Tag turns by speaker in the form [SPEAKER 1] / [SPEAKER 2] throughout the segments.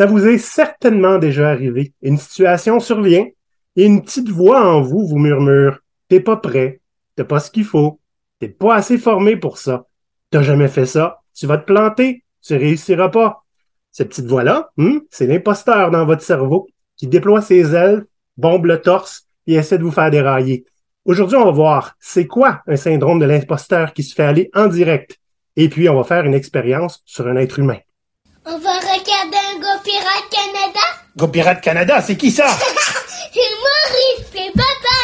[SPEAKER 1] Ça vous est certainement déjà arrivé. Une situation survient et une petite voix en vous vous murmure T'es pas prêt, t'as pas ce qu'il faut, t'es pas assez formé pour ça, t'as jamais fait ça, tu vas te planter, tu réussiras pas. Cette petite voix-là, hmm, c'est l'imposteur dans votre cerveau qui déploie ses ailes, bombe le torse et essaie de vous faire dérailler. Aujourd'hui, on va voir c'est quoi un syndrome de l'imposteur qui se fait aller en direct? Et puis, on va faire une expérience sur un être humain.
[SPEAKER 2] Pirate Canada?
[SPEAKER 1] Go Pirate Canada, c'est qui ça?
[SPEAKER 2] c'est Maurice, c'est papa!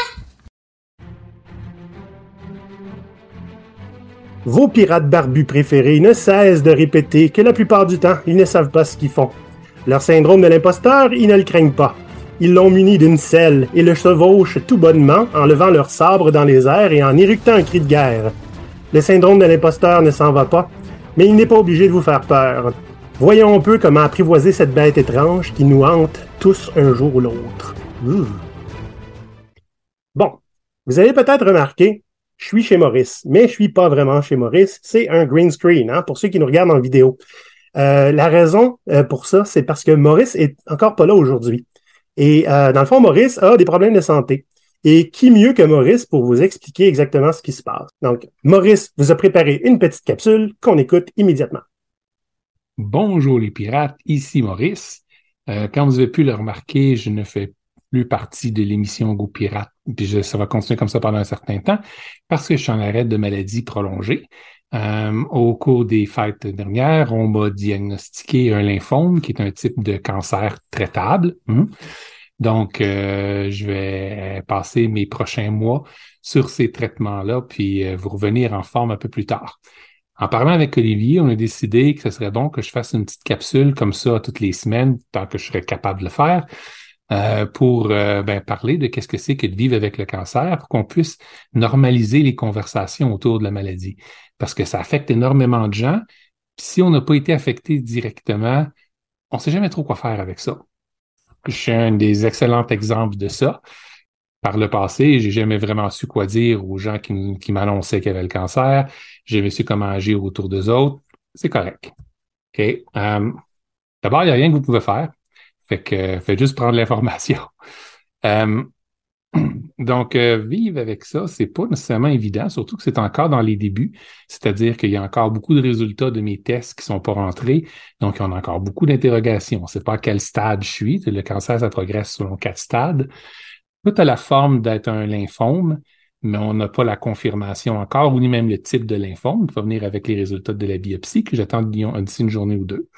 [SPEAKER 1] Vos pirates barbus préférés ne cessent de répéter que la plupart du temps, ils ne savent pas ce qu'ils font. Leur syndrome de l'imposteur, ils ne le craignent pas. Ils l'ont muni d'une selle et le chevauchent tout bonnement en levant leur sabre dans les airs et en éructant un cri de guerre. Le syndrome de l'imposteur ne s'en va pas, mais il n'est pas obligé de vous faire peur. Voyons un peu comment apprivoiser cette bête étrange qui nous hante tous un jour ou l'autre. Bon, vous avez peut-être remarqué, je suis chez Maurice, mais je suis pas vraiment chez Maurice. C'est un green screen, hein, pour ceux qui nous regardent en vidéo. Euh, la raison euh, pour ça, c'est parce que Maurice est encore pas là aujourd'hui. Et euh, dans le fond, Maurice a des problèmes de santé. Et qui mieux que Maurice pour vous expliquer exactement ce qui se passe? Donc, Maurice vous a préparé une petite capsule qu'on écoute immédiatement.
[SPEAKER 3] Bonjour les pirates, ici Maurice. Euh, comme vous avez pu le remarquer, je ne fais plus partie de l'émission Go Pirate, puis je, ça va continuer comme ça pendant un certain temps, parce que je suis en arrêt de maladie prolongée. Euh, au cours des fêtes dernières, on m'a diagnostiqué un lymphome, qui est un type de cancer traitable. Hein. Donc, euh, je vais passer mes prochains mois sur ces traitements-là, puis euh, vous revenir en forme un peu plus tard. En parlant avec Olivier, on a décidé que ce serait bon que je fasse une petite capsule comme ça toutes les semaines, tant que je serais capable de le faire, euh, pour euh, ben, parler de qu'est-ce que c'est que de vivre avec le cancer, pour qu'on puisse normaliser les conversations autour de la maladie. Parce que ça affecte énormément de gens. si on n'a pas été affecté directement, on ne sait jamais trop quoi faire avec ça. Je suis un des excellents exemples de ça. Par le passé, j'ai jamais vraiment su quoi dire aux gens qui, m'annonçaient qu'il y avait le cancer. J'ai jamais su comment agir autour d'eux autres. C'est correct. Euh, D'abord, il n'y a rien que vous pouvez faire. Fait que faites juste prendre l'information. Euh, donc, euh, vivre avec ça, c'est pas nécessairement évident, surtout que c'est encore dans les débuts. C'est-à-dire qu'il y a encore beaucoup de résultats de mes tests qui sont pas rentrés. Donc, on a encore beaucoup d'interrogations. On ne sait pas à quel stade je suis. Le cancer, ça progresse selon quatre stades. Tout a la forme d'être un lymphome, mais on n'a pas la confirmation encore, ou ni même le type de lymphome. Il va venir avec les résultats de la biopsie que j'attends d'ici une journée ou deux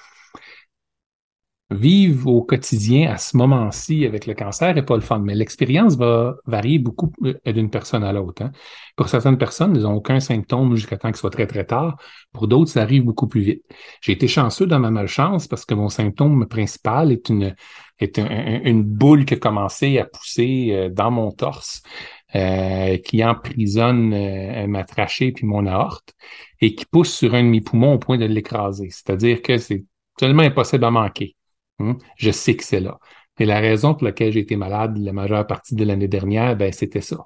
[SPEAKER 3] vivre au quotidien à ce moment-ci avec le cancer n'est pas le fun, mais l'expérience va varier beaucoup euh, d'une personne à l'autre. Hein. Pour certaines personnes, ils n'ont aucun symptôme jusqu'à temps ce soit très, très tard. Pour d'autres, ça arrive beaucoup plus vite. J'ai été chanceux dans ma malchance parce que mon symptôme principal est une, est une boule qui a commencé à pousser euh, dans mon torse. Euh, qui emprisonne euh, ma trachée puis mon aorte et qui pousse sur un de mes poumons au point de l'écraser. C'est-à-dire que c'est tellement impossible à manquer. Hmm? Je sais que c'est là. Et la raison pour laquelle j'ai été malade la majeure partie de l'année dernière, ben, c'était ça.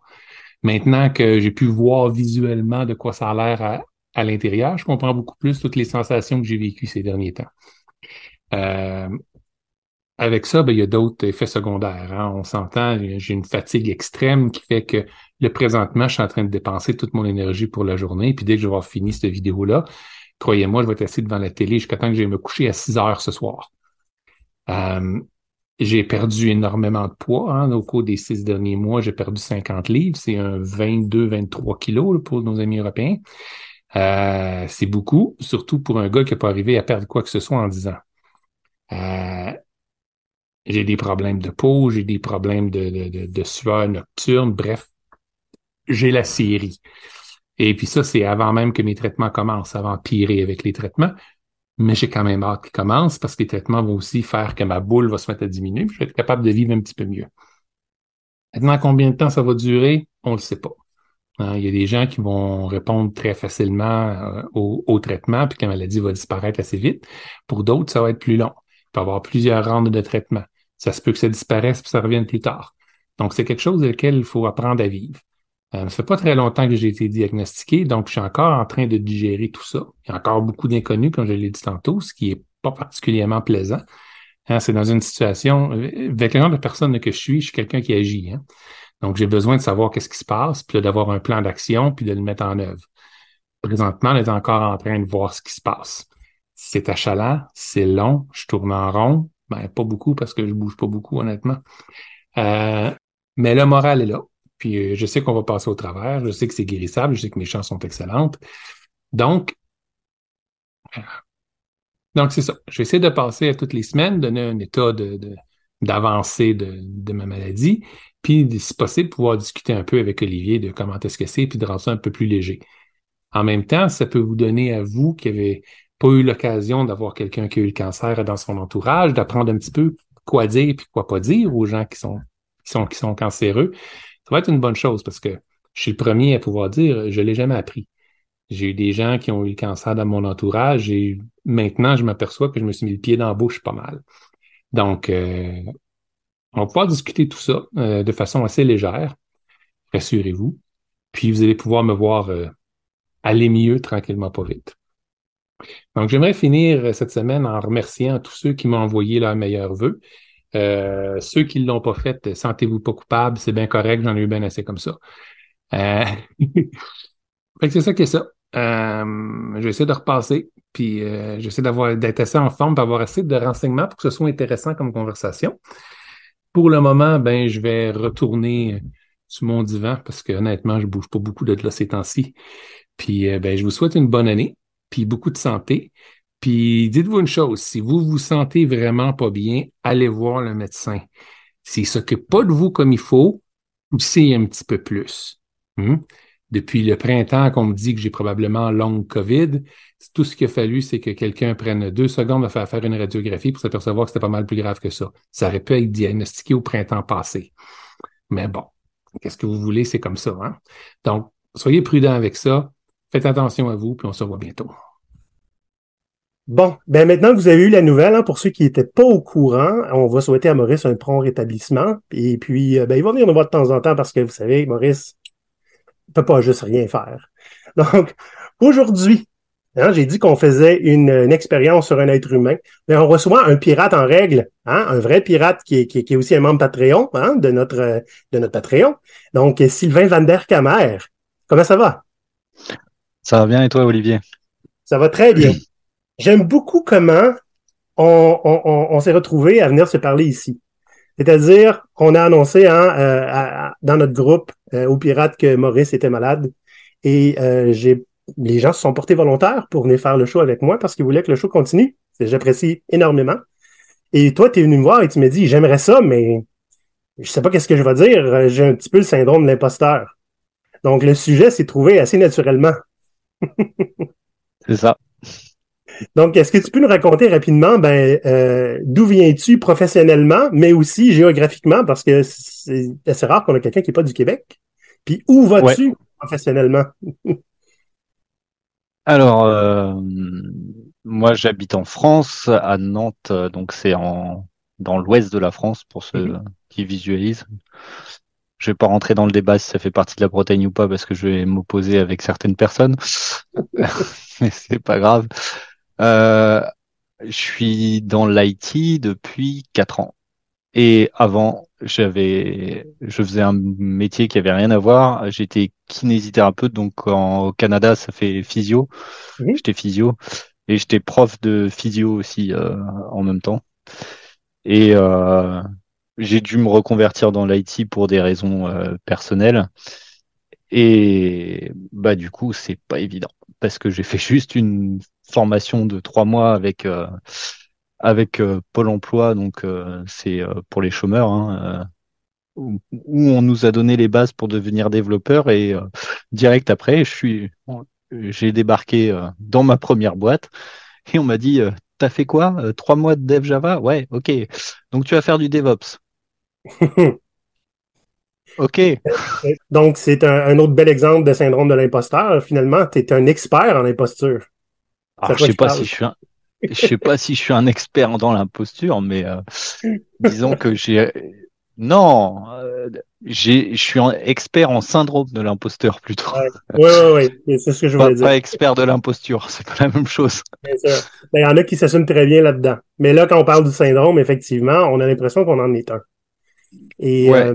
[SPEAKER 3] Maintenant que j'ai pu voir visuellement de quoi ça a l'air à, l'intérieur, je comprends beaucoup plus toutes les sensations que j'ai vécues ces derniers temps. Euh, avec ça, ben, il y a d'autres effets secondaires. Hein. On s'entend, j'ai une fatigue extrême qui fait que le présentement, je suis en train de dépenser toute mon énergie pour la journée. Puis dès que je vais avoir fini cette vidéo-là, croyez-moi, je vais être assis devant la télé jusqu'à temps que je vais me coucher à 6 heures ce soir. Euh, j'ai perdu énormément de poids. Hein. Au cours des six derniers mois, j'ai perdu 50 livres. C'est un 22-23 kilos pour nos amis européens. Euh, c'est beaucoup, surtout pour un gars qui n'a pas arrivé à perdre quoi que ce soit en 10 ans. Euh, j'ai des problèmes de peau, j'ai des problèmes de, de, de, sueur nocturne, bref, j'ai la série. Et puis ça, c'est avant même que mes traitements commencent, avant de pirer avec les traitements mais j'ai quand même hâte qu'il commence parce que les traitements vont aussi faire que ma boule va se mettre à diminuer, puis je vais être capable de vivre un petit peu mieux. Maintenant, combien de temps ça va durer, on ne le sait pas. Hein, il y a des gens qui vont répondre très facilement euh, au, traitement, puis que la maladie va disparaître assez vite. Pour d'autres, ça va être plus long. Il peut y avoir plusieurs rondes de traitement. Ça se peut que ça disparaisse puis ça revienne plus tard. Donc, c'est quelque chose auquel il faut apprendre à vivre. Euh, ça fait pas très longtemps que j'ai été diagnostiqué, donc je suis encore en train de digérer tout ça. Il y a encore beaucoup d'inconnus, comme je l'ai dit tantôt, ce qui est pas particulièrement plaisant. Hein, c'est dans une situation, avec le genre de personne que je suis, je suis quelqu'un qui agit. Hein. Donc, j'ai besoin de savoir qu'est-ce qui se passe, puis d'avoir un plan d'action, puis de le mettre en œuvre. Présentement, on est encore en train de voir ce qui se passe. C'est achalant, c'est long, je tourne en rond, ben pas beaucoup parce que je bouge pas beaucoup, honnêtement. Euh, mais le moral est là. Puis euh, je sais qu'on va passer au travers, je sais que c'est guérissable, je sais que mes chances sont excellentes. Donc, donc, c'est ça. Je vais essayer de passer à toutes les semaines, donner un état de, d'avancée de, de, ma maladie, puis, si possible, pouvoir discuter un peu avec Olivier de comment est-ce que c'est, puis de rendre ça un peu plus léger. En même temps, ça peut vous donner à vous qui avez pas eu l'occasion d'avoir quelqu'un qui a eu le cancer dans son entourage, d'apprendre un petit peu quoi dire puis quoi pas dire aux gens qui sont, qui sont, cancéreux. Ça va être une bonne chose parce que je suis le premier à pouvoir dire, je l'ai jamais appris. J'ai eu des gens qui ont eu le cancer dans mon entourage et maintenant, je m'aperçois que je me suis mis le pied dans la bouche pas mal. Donc, euh, on va pouvoir discuter tout ça euh, de façon assez légère, rassurez-vous. Puis, vous allez pouvoir me voir euh, aller mieux tranquillement, pas vite. Donc, j'aimerais finir cette semaine en remerciant tous ceux qui m'ont envoyé leurs meilleurs vœux. ceux qui ne l'ont pas fait, sentez-vous pas coupable, c'est bien correct, j'en ai eu bien assez comme ça. c'est ça qui est ça. Euh, je vais essayer de repasser, puis euh, j'essaie d'avoir d'être assez en forme, d'avoir assez de renseignements pour que ce soit intéressant comme conversation. Pour le moment, ben, je vais retourner sur mon divan parce que honnêtement, je bouge pas beaucoup de là ces temps-ci. Puis euh, ben, je vous souhaite une bonne année, puis beaucoup de santé. Puis dites-vous une chose, si vous vous sentez vraiment pas bien, allez voir le médecin. S'il s'occupe pas de vous comme il faut, poussez un petit peu plus. Hmm? depuis le printemps qu'on me dit que j'ai probablement long COVID. Tout ce qu'il a fallu, c'est que quelqu'un prenne deux secondes à faire faire une radiographie pour s'apercevoir que c'était pas mal plus grave que ça. Ça aurait pu être diagnostiqué au printemps passé. Mais bon, qu'est-ce que vous voulez, c'est comme ça. Hein? Donc, soyez prudents avec ça. Faites attention à vous, puis on se revoit bientôt.
[SPEAKER 1] Bon, ben maintenant que vous avez eu la nouvelle, hein, pour ceux qui n'étaient pas au courant, on va souhaiter à Maurice un prompt rétablissement. Et puis, euh, ben, il va venir nous voir de temps en temps parce que vous savez, Maurice, peut pas juste rien faire. Donc, aujourd'hui, hein, j'ai dit qu'on faisait une, expérience sur un être humain, mais on reçoit un pirate en règle, hein, un vrai pirate qui est, qui, aussi un membre Patreon de, notre, de notre Patreon. Donc, Sylvain Van der Kamer. Comment ça va?
[SPEAKER 4] Ça va bien et toi, Olivier?
[SPEAKER 1] Ça va très bien. J'aime beaucoup comment on, on, on s'est retrouvé à venir se parler ici. C'est-à-dire, on a annoncé hein, euh, dans notre groupe euh, aux pirates que Maurice était malade et euh, j'ai les gens se sont portés volontaires pour venir faire le show avec moi parce qu'ils voulaient que le show continue. J'apprécie énormément. Et toi, tu es venu me voir et tu m'as dit, j'aimerais ça, mais je sais pas qu'est-ce que je vais dire. J'ai un petit peu le syndrome de l'imposteur. Donc, le sujet s'est trouvé assez naturellement.
[SPEAKER 4] C'est ça.
[SPEAKER 1] Donc, est-ce que tu peux nous raconter rapidement ben, euh, d'où viens-tu professionnellement, mais aussi géographiquement, parce que c'est assez rare qu'on ait quelqu'un qui n'est pas du Québec. Puis où vas-tu professionnellement?
[SPEAKER 4] Alors, euh, moi, j'habite en France, à Nantes, donc c'est en dans l'ouest de la France pour ceux mm-hmm. qui visualisent. Je vais pas rentrer dans le débat si ça fait partie de la Bretagne ou pas parce que je vais m'opposer avec certaines personnes, mais c'est pas grave. Euh, je suis dans l'IT depuis quatre ans. Et avant, j'avais, je faisais un métier qui avait rien à voir. J'étais kinésithérapeute, donc en, au Canada, ça fait physio. J'étais physio et j'étais prof de physio aussi euh, en même temps. Et euh, j'ai dû me reconvertir dans l'IT pour des raisons euh, personnelles. Et bah du coup, c'est pas évident parce que j'ai fait juste une formation de trois mois avec euh, avec euh, Pôle Emploi, donc c'est pour les chômeurs, hein, où, on nous a donné les bases pour devenir développeur. Et direct après, je suis j'ai débarqué dans ma première boîte et on m'a dit t'as fait quoi trois mois de dev Java? Ouais ok. Donc tu vas faire du DevOps OK.
[SPEAKER 1] Donc, c'est un, autre bel exemple de syndrome de l'imposteur. Finalement, tu es un expert en imposture.
[SPEAKER 4] Ah, je sais pas si je suis un... je sais pas si je suis un expert dans l'imposture, mais euh, disons que j'ai Non, euh, je suis expert en syndrome de l'imposteur plutôt.
[SPEAKER 1] Ouais, ouais, ouais. C'est ce que je
[SPEAKER 4] Pas,
[SPEAKER 1] voulais dire.
[SPEAKER 4] pas expert de l'imposture, c'est pas la même chose.
[SPEAKER 1] Bien sûr. Ben, Il y en a qui s'assument très bien là-dedans. Mais là, quand on parle du syndrome, effectivement, on a l'impression qu'on en est un. Et
[SPEAKER 4] Ouais.
[SPEAKER 1] euh,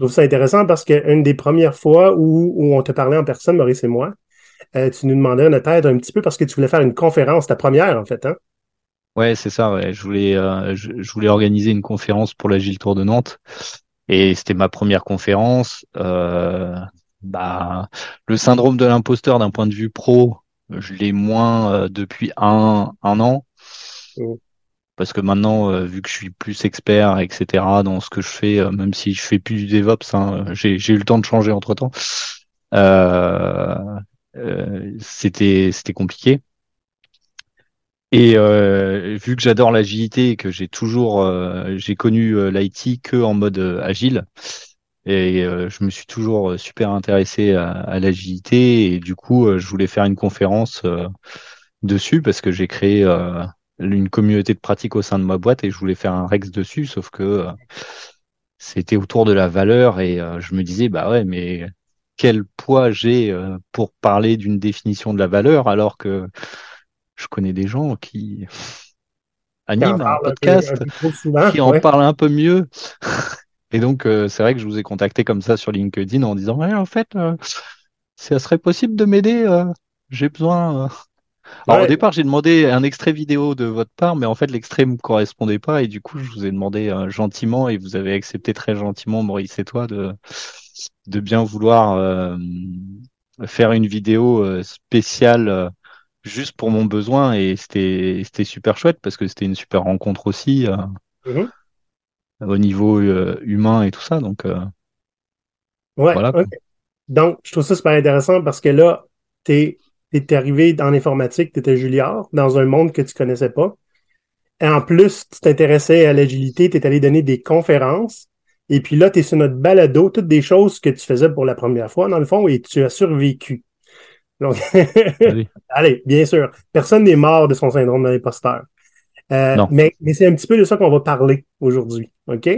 [SPEAKER 1] je trouve ça intéressant parce qu'une des premières fois où, où on te parlait en personne, Maurice et moi, euh, tu nous demandais notre aide un petit peu parce que tu voulais faire une conférence, ta première en fait, hein?
[SPEAKER 4] Ouais, c'est ça. Ouais. Je voulais, euh, je, je voulais organiser une conférence pour l'Agile Tour de Nantes, et c'était ma première conférence. Euh, bah, le syndrome de l'imposteur d'un point de vue pro, je l'ai moins euh, depuis un, un an.
[SPEAKER 1] Mm.
[SPEAKER 4] Parce que maintenant, euh, vu que je suis plus expert, etc., dans ce que je fais, euh, même si je fais plus du DevOps, hein, j'ai, eu le temps de changer entre temps. Euh, euh, c'était, c'était compliqué. Et vu que j'adore l'agilité et que j'ai toujours, j'ai connu l'IT que en mode agile, et je me suis toujours super intéressé à, à l'agilité et du coup, je voulais faire une conférence dessus parce que j'ai créé une communauté de pratique au sein de ma boîte et je voulais faire un Rex dessus, sauf que euh, c'était autour de la valeur et euh, je me disais, bah ouais, mais quel poids j'ai euh, pour parler d'une définition de la valeur alors que je connais des gens qui
[SPEAKER 1] Qui en
[SPEAKER 4] animent un podcast, qui en
[SPEAKER 1] ouais.
[SPEAKER 4] parlent un peu mieux. Et donc, c'est vrai que je vous ai contacté comme ça sur LinkedIn en disant, ouais, en fait, ça serait possible de m'aider, j'ai besoin. Alors,
[SPEAKER 1] Ouais.
[SPEAKER 4] au départ, j'ai demandé un extrait vidéo de votre part, mais en fait, l'extrait me correspondait pas. Et du coup, je vous ai demandé euh, gentiment, et vous avez accepté très gentiment, Maurice et toi, de, de bien vouloir euh, faire une vidéo euh, spéciale juste pour mon besoin. Et c'était, c'était super chouette parce que c'était une super rencontre aussi
[SPEAKER 1] Mhm.
[SPEAKER 4] au niveau humain et tout ça. Donc,
[SPEAKER 1] Ouais,
[SPEAKER 4] Voilà.
[SPEAKER 1] Donc, je trouve ça super intéressant parce que là, t'es es arrivé en informatique, tu étais Juliard, dans un monde que tu connaissais pas. Et en plus, tu t'intéressais à l'agilité, tu es allé donner des conférences. Et puis là, tu es sur notre balado, toutes des choses que tu faisais pour la première fois, dans le fond, et tu as survécu. Donc,
[SPEAKER 4] allez.
[SPEAKER 1] allez, bien sûr, personne n'est mort de son syndrome de l'imposteur. Euh, mais c'est un petit peu de ça qu'on va parler aujourd'hui. OK?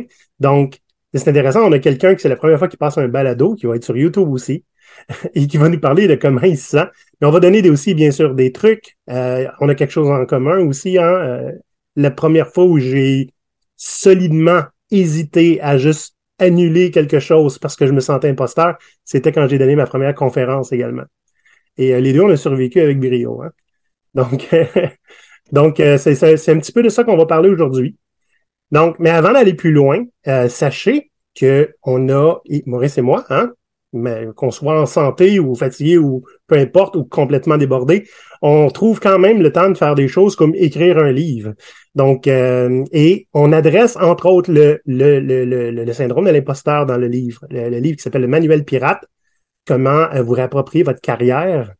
[SPEAKER 1] Donc, c'est intéressant. On a quelqu'un qui c'est la première fois qu'il passe un balado, qui va être sur YouTube aussi, et qui va nous parler de comment il se sent. Mais on va donner aussi, bien sûr, des trucs. Euh, on a quelque chose en commun aussi. Hein? Euh, la première fois où j'ai solidement hésité à juste annuler quelque chose parce que je me sentais imposteur, c'était quand j'ai donné ma première conférence également. Et euh, les deux, on a survécu avec brio. Hein? Donc, donc c'est un petit peu de ça qu'on va parler aujourd'hui. Donc, mais avant d'aller plus loin, sachez que on a, Maurice et moi, hein, mais qu'on soit en santé ou fatigué ou peu importe ou complètement débordé, on trouve quand même le temps de faire des choses comme écrire un livre. Donc, euh, et on adresse entre autres le, le, le, le, syndrome de l'imposteur dans le livre, le, le livre qui s'appelle Le Manuel Pirate, comment euh, vous réapproprier votre carrière.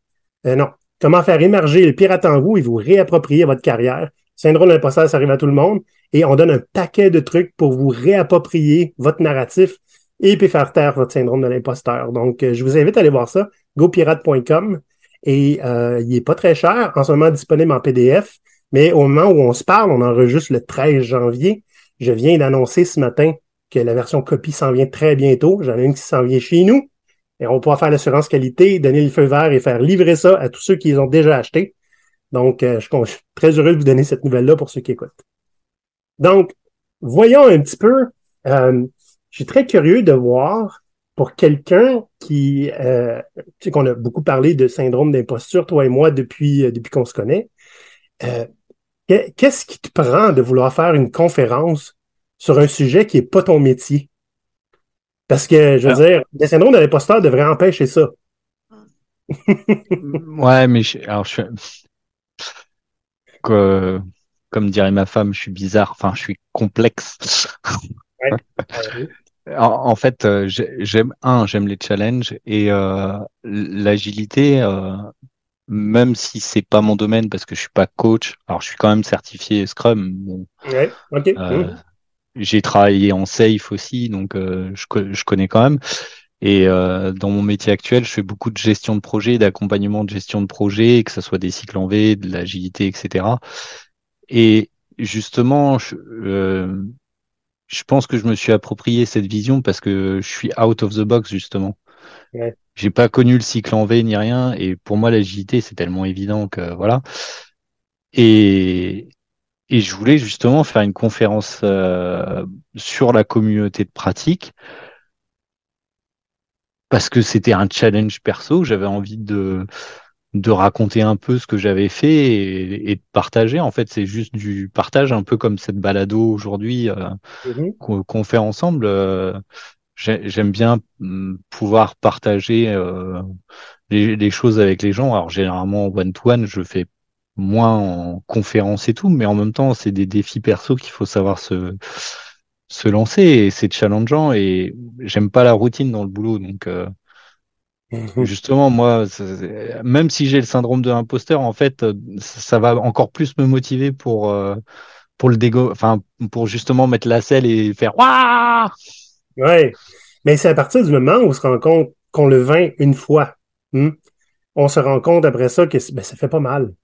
[SPEAKER 1] Euh, non, comment faire émerger le pirate en vous et vous réapproprier votre carrière. Syndrome de l'imposteur, ça arrive à tout le monde. Et on donne un paquet de trucs pour vous réapproprier votre narratif et puis faire taire votre syndrome de l'imposteur. Donc, euh, je vous invite à aller voir ça, gopirate.com. Et euh, il est pas très cher, en ce moment disponible en PDF. Mais au moment où on se parle, on enregistre le 13 janvier. Je viens d'annoncer ce matin que la version copie s'en vient très bientôt. J'en ai une qui s'en vient chez nous. Et on pourra faire l'assurance qualité, donner le feu vert et faire livrer ça à tous ceux qui les ont déjà achetés. Donc, euh, je suis très heureux de vous donner cette nouvelle-là pour ceux qui écoutent. Donc, voyons un petit peu. Je suis très curieux de voir pour quelqu'un qui, euh, tu sais qu'on a beaucoup parlé de syndrome d'imposture, toi et moi, depuis, euh, depuis qu'on se connaît. Euh, que- Qu'est-ce qui te prend de vouloir faire une conférence sur un sujet qui est pas ton métier? Parce que, je veux dire, le syndrome de l'imposteur devrait empêcher ça.
[SPEAKER 4] Ouais, mais je, alors je suis que, comme dirait ma femme, je suis bizarre. Enfin, je suis complexe.
[SPEAKER 1] Euh,
[SPEAKER 4] En, en fait, euh, j'ai- j'aime un, j'aime les challenges et euh, l'agilité. euh, même si c'est pas mon domaine parce que je suis pas coach. Alors, je suis quand même certifié Scrum. Bon,
[SPEAKER 1] ouais, OK.
[SPEAKER 4] euh, j'ai travaillé en safe aussi, donc euh, je, je connais quand même. Et euh, dans mon métier actuel, je fais beaucoup de gestion de projet, d'accompagnement de gestion de projet, que ce soit des cycles en V, de l'agilité, etc. Et justement, je, euh, je pense que je me suis approprié cette vision parce que je suis out of the box justement.
[SPEAKER 1] Ouais.
[SPEAKER 4] J'ai pas connu le cycle en V ni rien et pour moi l'agilité c'est tellement évident que voilà. Et et je voulais justement faire une conférence euh, sur la communauté de pratique parce que c'était un challenge perso. J'avais envie de de raconter un peu ce que j'avais fait et, et, de partager. En fait, c'est juste du partage, un peu comme cette balado aujourd'hui euh,
[SPEAKER 1] Mhm.
[SPEAKER 4] qu'on fait ensemble. Euh, j'ai- J'aime bien mm, pouvoir partager euh, les, les choses avec les gens. Alors généralement en one-to-one, je fais moins en conférence et tout, mais en même temps, c'est des défis perso qu'il faut savoir se se lancer et c'est challengeant et j'aime pas la routine dans le boulot, donc. Euh, Justement, moi, même si j'ai le syndrome de l'imposteur, en fait, euh, ça va encore plus me motiver pour euh, pour le dégo, enfin pour justement mettre la selle et faire waouh.
[SPEAKER 1] Ouais. Mais c'est à partir du moment où on se rend compte qu'on le vainc une fois. hmm, On se rend compte après ça que ben, ça fait pas mal.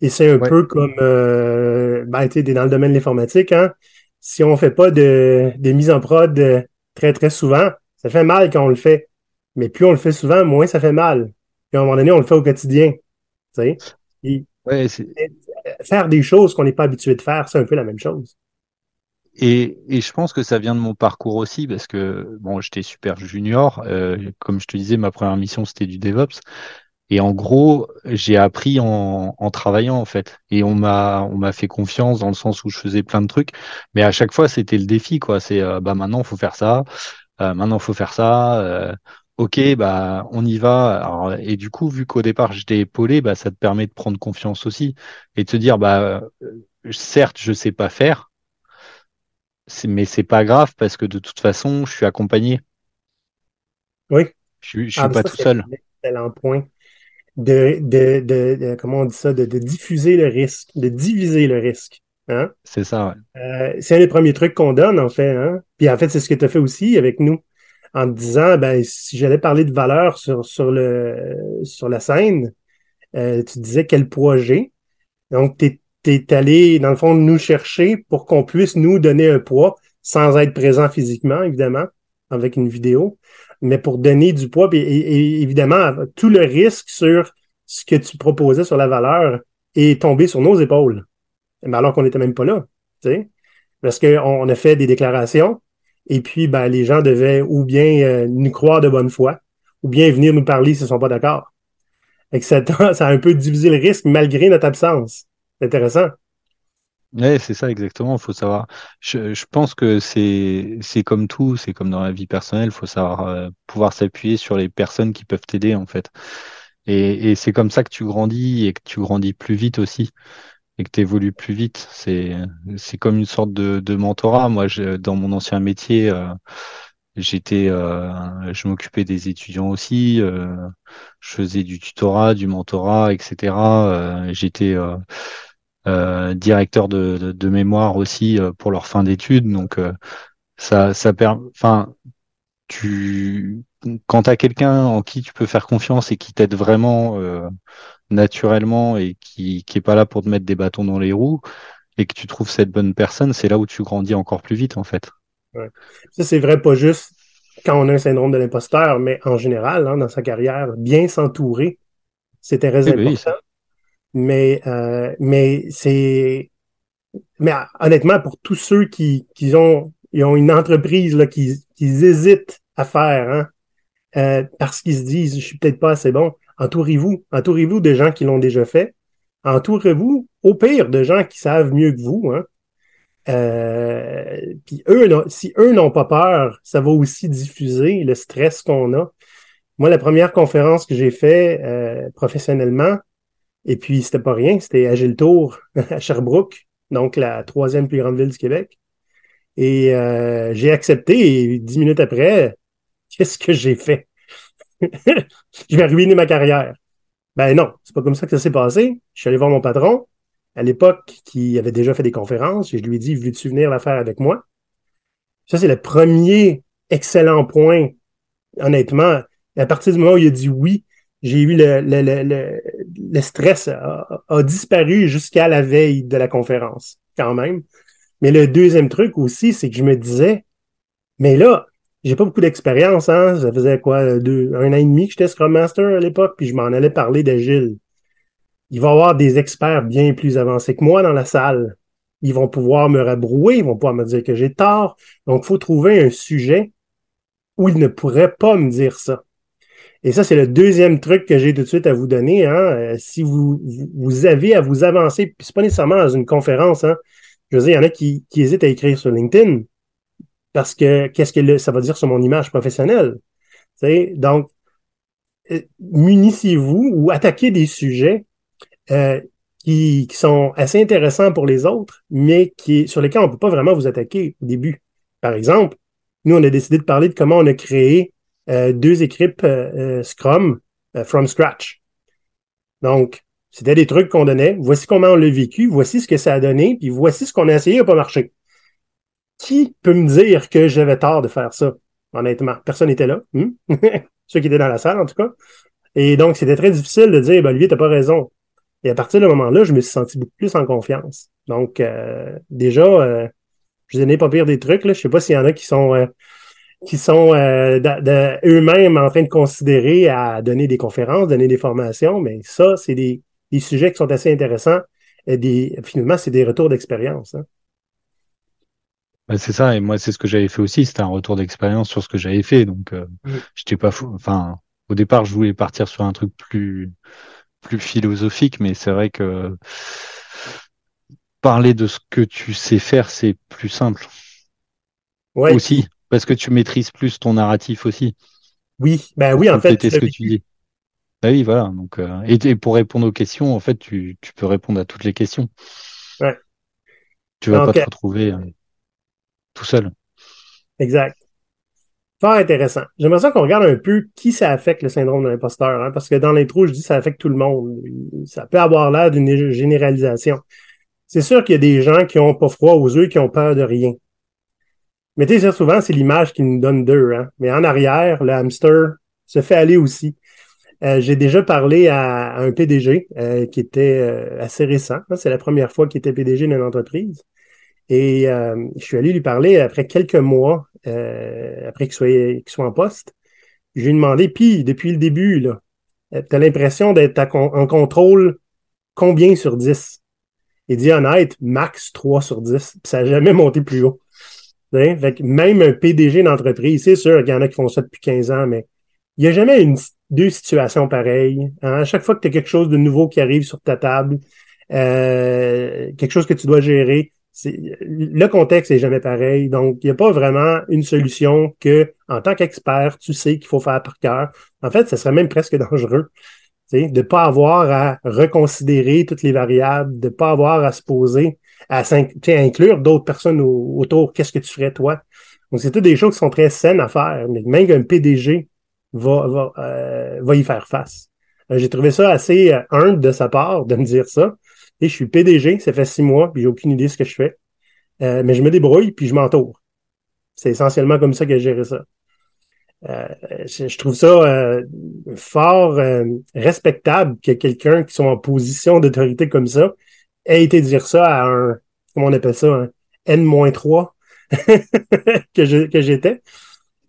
[SPEAKER 1] Et c'est un
[SPEAKER 4] Ouais.
[SPEAKER 1] peu comme euh, ben, dans le domaine de l'informatique, hein. Si on fait pas de, de mise en prod très, très souvent, ça fait mal quand on le fait. Mais plus on le fait souvent, moins ça fait mal. Puis à un moment donné, on le fait au quotidien. Tu sais.
[SPEAKER 4] Ouais, c'est-
[SPEAKER 1] faire des choses qu'on n'est pas habitué de faire, c'est un peu la même chose.
[SPEAKER 4] et et je pense que ça vient de mon parcours aussi parce que bon, j'étais super junior, euh, comme je te disais, ma première mission c'était du DevOps. Et en gros, j'ai appris en, en travaillant en fait. Et on m'a on m'a fait confiance dans le sens où je faisais plein de trucs, mais à chaque fois c'était le défi quoi. C'est euh, bah maintenant faut faire ça, euh, maintenant faut faire ça. euh, ok, bah on y va. Alors, et du coup, vu qu'au départ j'étais épaulé, bah ça te permet de prendre confiance aussi et de te dire bah euh, certes je sais pas faire, c'est- mais c'est pas grave parce que de toute façon je suis accompagné.
[SPEAKER 1] Oui.
[SPEAKER 4] Je, suis- je suis
[SPEAKER 1] Ah,
[SPEAKER 4] pas
[SPEAKER 1] ça,
[SPEAKER 4] tout
[SPEAKER 1] c'est
[SPEAKER 4] seul.
[SPEAKER 1] un excellent point. De, de, de, de- comment on dit ça, de, de diffuser le risque, de diviser le risque. Hein?
[SPEAKER 4] C'est ça. ouais.
[SPEAKER 1] Euh, c'est un des premiers trucs qu'on donne, en fait. Hein? Puis en fait, c'est ce que tu as fait aussi avec nous, en te disant, ben, si j'allais parler de valeur sur, sur, le, sur la scène, euh, tu disais quel poids j'ai. Donc, tu es, allé, dans le fond, nous chercher pour qu'on puisse nous donner un poids sans être présent physiquement, évidemment, avec une vidéo, mais pour donner du poids. Et, évidemment, tout le risque sur ce que tu proposais sur la valeur est tombé sur nos épaules. Mais alors qu'on n'était même pas là, tu sais. Parce qu'on on a fait des déclarations et puis ben, les gens devaient ou bien euh, nous croire de bonne foi ou bien venir nous parler s'ils ne sont pas d'accord. Et que ça, ça a un peu divisé le risque malgré notre absence. C'est intéressant.
[SPEAKER 4] Ouais, c'est ça exactement. Il faut savoir. Je, pense que c'est comme tout, c'est comme dans la vie personnelle. Il faut savoir euh, pouvoir s'appuyer sur les personnes qui peuvent t'aider en fait. Et c'est comme ça que tu grandis et que tu grandis plus vite aussi et que tu évolues plus vite. C'est c'est comme une sorte de, de mentorat. Moi, je, dans mon ancien métier, euh, j'étais, euh, je m'occupais des étudiants aussi. euh, je faisais du tutorat, du mentorat, etc. Euh, j'étais euh, directeur de, de, de mémoire aussi pour leur fin d'études. Donc ça, ça permet. Enfin, tu quand tu as quelqu'un en qui tu peux faire confiance et qui t'aide vraiment naturellement et qui qui est pas là pour te mettre des bâtons dans les roues et que tu trouves cette bonne personne, c'est là où tu grandis encore plus vite en fait.
[SPEAKER 1] Ouais. Ça, c'est vrai pas juste quand on a un syndrome de l'imposteur, mais en général, hein, dans sa carrière, bien s'entourer, c'est très
[SPEAKER 4] Oui, oui,
[SPEAKER 1] important. mais euh, mais c'est mais honnêtement pour tous ceux qui qui ont ils ont une entreprise là qui hésitent à faire hein, euh, parce qu'ils se disent je suis peut-être pas assez bon entourez-vous entourez-vous de gens qui l'ont déjà fait entourez-vous au pire de gens qui savent mieux que vous hein. Euh, puis eux si eux n'ont pas peur ça va aussi diffuser le stress qu'on a moi la première conférence que j'ai fait euh, professionnellement et puis, c'était pas rien, c'était Agile Tour à Sherbrooke, donc la troisième plus grande ville du Québec. Et euh, j'ai accepté et dix minutes après, qu'est-ce que j'ai fait? Je vais ruiner ma carrière. Ben non, c'est pas comme ça que ça s'est passé. Je suis allé voir mon patron, à l'époque, qui avait déjà fait des conférences, et je lui ai dit, veux-tu venir la faire avec moi? Ça, c'est le premier excellent point, honnêtement. À partir du moment où il a dit oui, j'ai eu le, le, stress a disparu jusqu'à la veille de la conférence, quand même. Mais le deuxième truc aussi, c'est que je me disais, mais là, j'ai pas beaucoup d'expérience, hein. Ça faisait quoi, deux, un an et demi que j'étais Scrum Master à l'époque, puis je m'en allais parler d'agile. Il va y avoir des experts bien plus avancés que moi dans la salle. Ils vont pouvoir me rabrouer, ils vont pouvoir me dire que j'ai tort. Donc, il faut trouver un sujet où ils ne pourraient pas me dire ça. Et ça, c'est le deuxième truc que j'ai tout de suite à vous donner. Hein. Euh, si vous, vous avez à vous avancer, puis c'est pas nécessairement dans une conférence, hein. je veux dire, il y en a qui, qui hésitent à écrire sur LinkedIn parce que qu'est-ce que ça va dire sur mon image professionnelle? donc, euh, munissez-vous ou attaquez des sujets euh, qui, qui, sont assez intéressants pour les autres, mais qui, sur lesquels on ne peut pas vraiment vous attaquer au début. Par exemple, nous, on a décidé de parler de comment on a créé euh, deux équipes euh, Scrum from scratch. Donc, c'était des trucs qu'on donnait. Voici comment on l'a vécu, voici ce que ça a donné, puis voici ce qu'on a essayé n'a pas marché. Qui peut me dire que j'avais tort de faire ça? Honnêtement, personne n'était là. Hmm? Ceux qui étaient dans la salle, en tout cas. Et donc, c'était très difficile de dire, ben, Olivier, t'as pas raison. Et à partir de ce moment-là, je me suis senti beaucoup plus en confiance. Donc, euh, déjà, euh, je vous ai pas pire des trucs. Là. Je sais pas s'il y en a qui sont euh, qui sont eux-mêmes en train de considérer à donner des conférences, donner des formations, mais ça, c'est des, des, sujets qui sont assez intéressants. Et finalement, c'est des retours d'expérience. Hein.
[SPEAKER 4] Ben, c'est ça, et moi, c'est ce que j'avais fait aussi. C'était un retour d'expérience sur ce que j'avais fait. Donc, euh, mm. j'étais pas fou. Enfin, au départ, je voulais partir sur un truc plus plus philosophique, mais c'est vrai que parler de ce que tu sais faire, c'est plus simple.
[SPEAKER 1] Ouais.
[SPEAKER 4] Aussi, parce que tu maîtrises plus ton narratif aussi.
[SPEAKER 1] Oui, ben oui, en fait.
[SPEAKER 4] ce que tu dis. Ben oui, voilà. Donc, euh, et, pour répondre aux questions, en fait, tu, tu peux répondre à toutes les questions.
[SPEAKER 1] Ouais.
[SPEAKER 4] Tu vas pas te retrouver euh, tout seul.
[SPEAKER 1] Exact. Fort intéressant. J'aimerais ça qu'on regarde un peu qui ça affecte le syndrome de l'imposteur, hein, parce que dans l'intro, je dis ça affecte tout le monde. Ça peut avoir l'air d'une généralisation. C'est sûr qu'il y a des gens qui ont pas froid aux yeux, qui ont peur de rien. Mais tu sais, souvent, c'est l'image qui nous donne d'eux. Hein. Mais en arrière, le hamster se fait aller aussi. Euh, j'ai déjà parlé à, un PDG euh, qui était euh, assez récent. C'est la première fois qu'il était PDG d'une entreprise. Et je suis allé lui parler après quelques mois euh, après qu'il soit, soit en poste. Je lui ai demandé, puis depuis le début, là, euh, tu as l'impression d'être en contrôle combien sur 10? Il dit honnête, max 3 sur 10. Puis ça n'a jamais monté plus haut. Fait que même un PDG d'entreprise, c'est sûr qu'il y en a qui font ça depuis 15 ans, mais il n'y a jamais une, deux situations pareilles. Hein. À chaque fois que tu as quelque chose de nouveau qui arrive sur ta table, euh, quelque chose que tu dois gérer, le contexte est jamais pareil. Donc, il n'y a pas vraiment une solution que, en tant qu'expert, tu sais qu'il faut faire par cœur. En fait, ce serait même presque dangereux de ne pas avoir à reconsidérer toutes les variables, de ne pas avoir à se poser, à, inclure d'autres personnes autour. Qu'est-ce que tu ferais toi? Donc, c'est toutes des choses qui sont très saines à faire, mais même qu'un PDG euh, va y faire face. Euh, j'ai trouvé ça assez euh, humble de sa part de me dire ça. Et je suis PDG, ça fait six mois, puis j'ai aucune idée de ce que je fais. Euh, mais je me débrouille, puis je m'entoure. C'est essentiellement comme ça que j'ai géré ça. Euh, je, trouve ça euh, fort respectable que quelqu'un qui soit en position d'autorité comme ça ait été dire ça à un, comment on appelle ça, un N-3 que, que j'étais.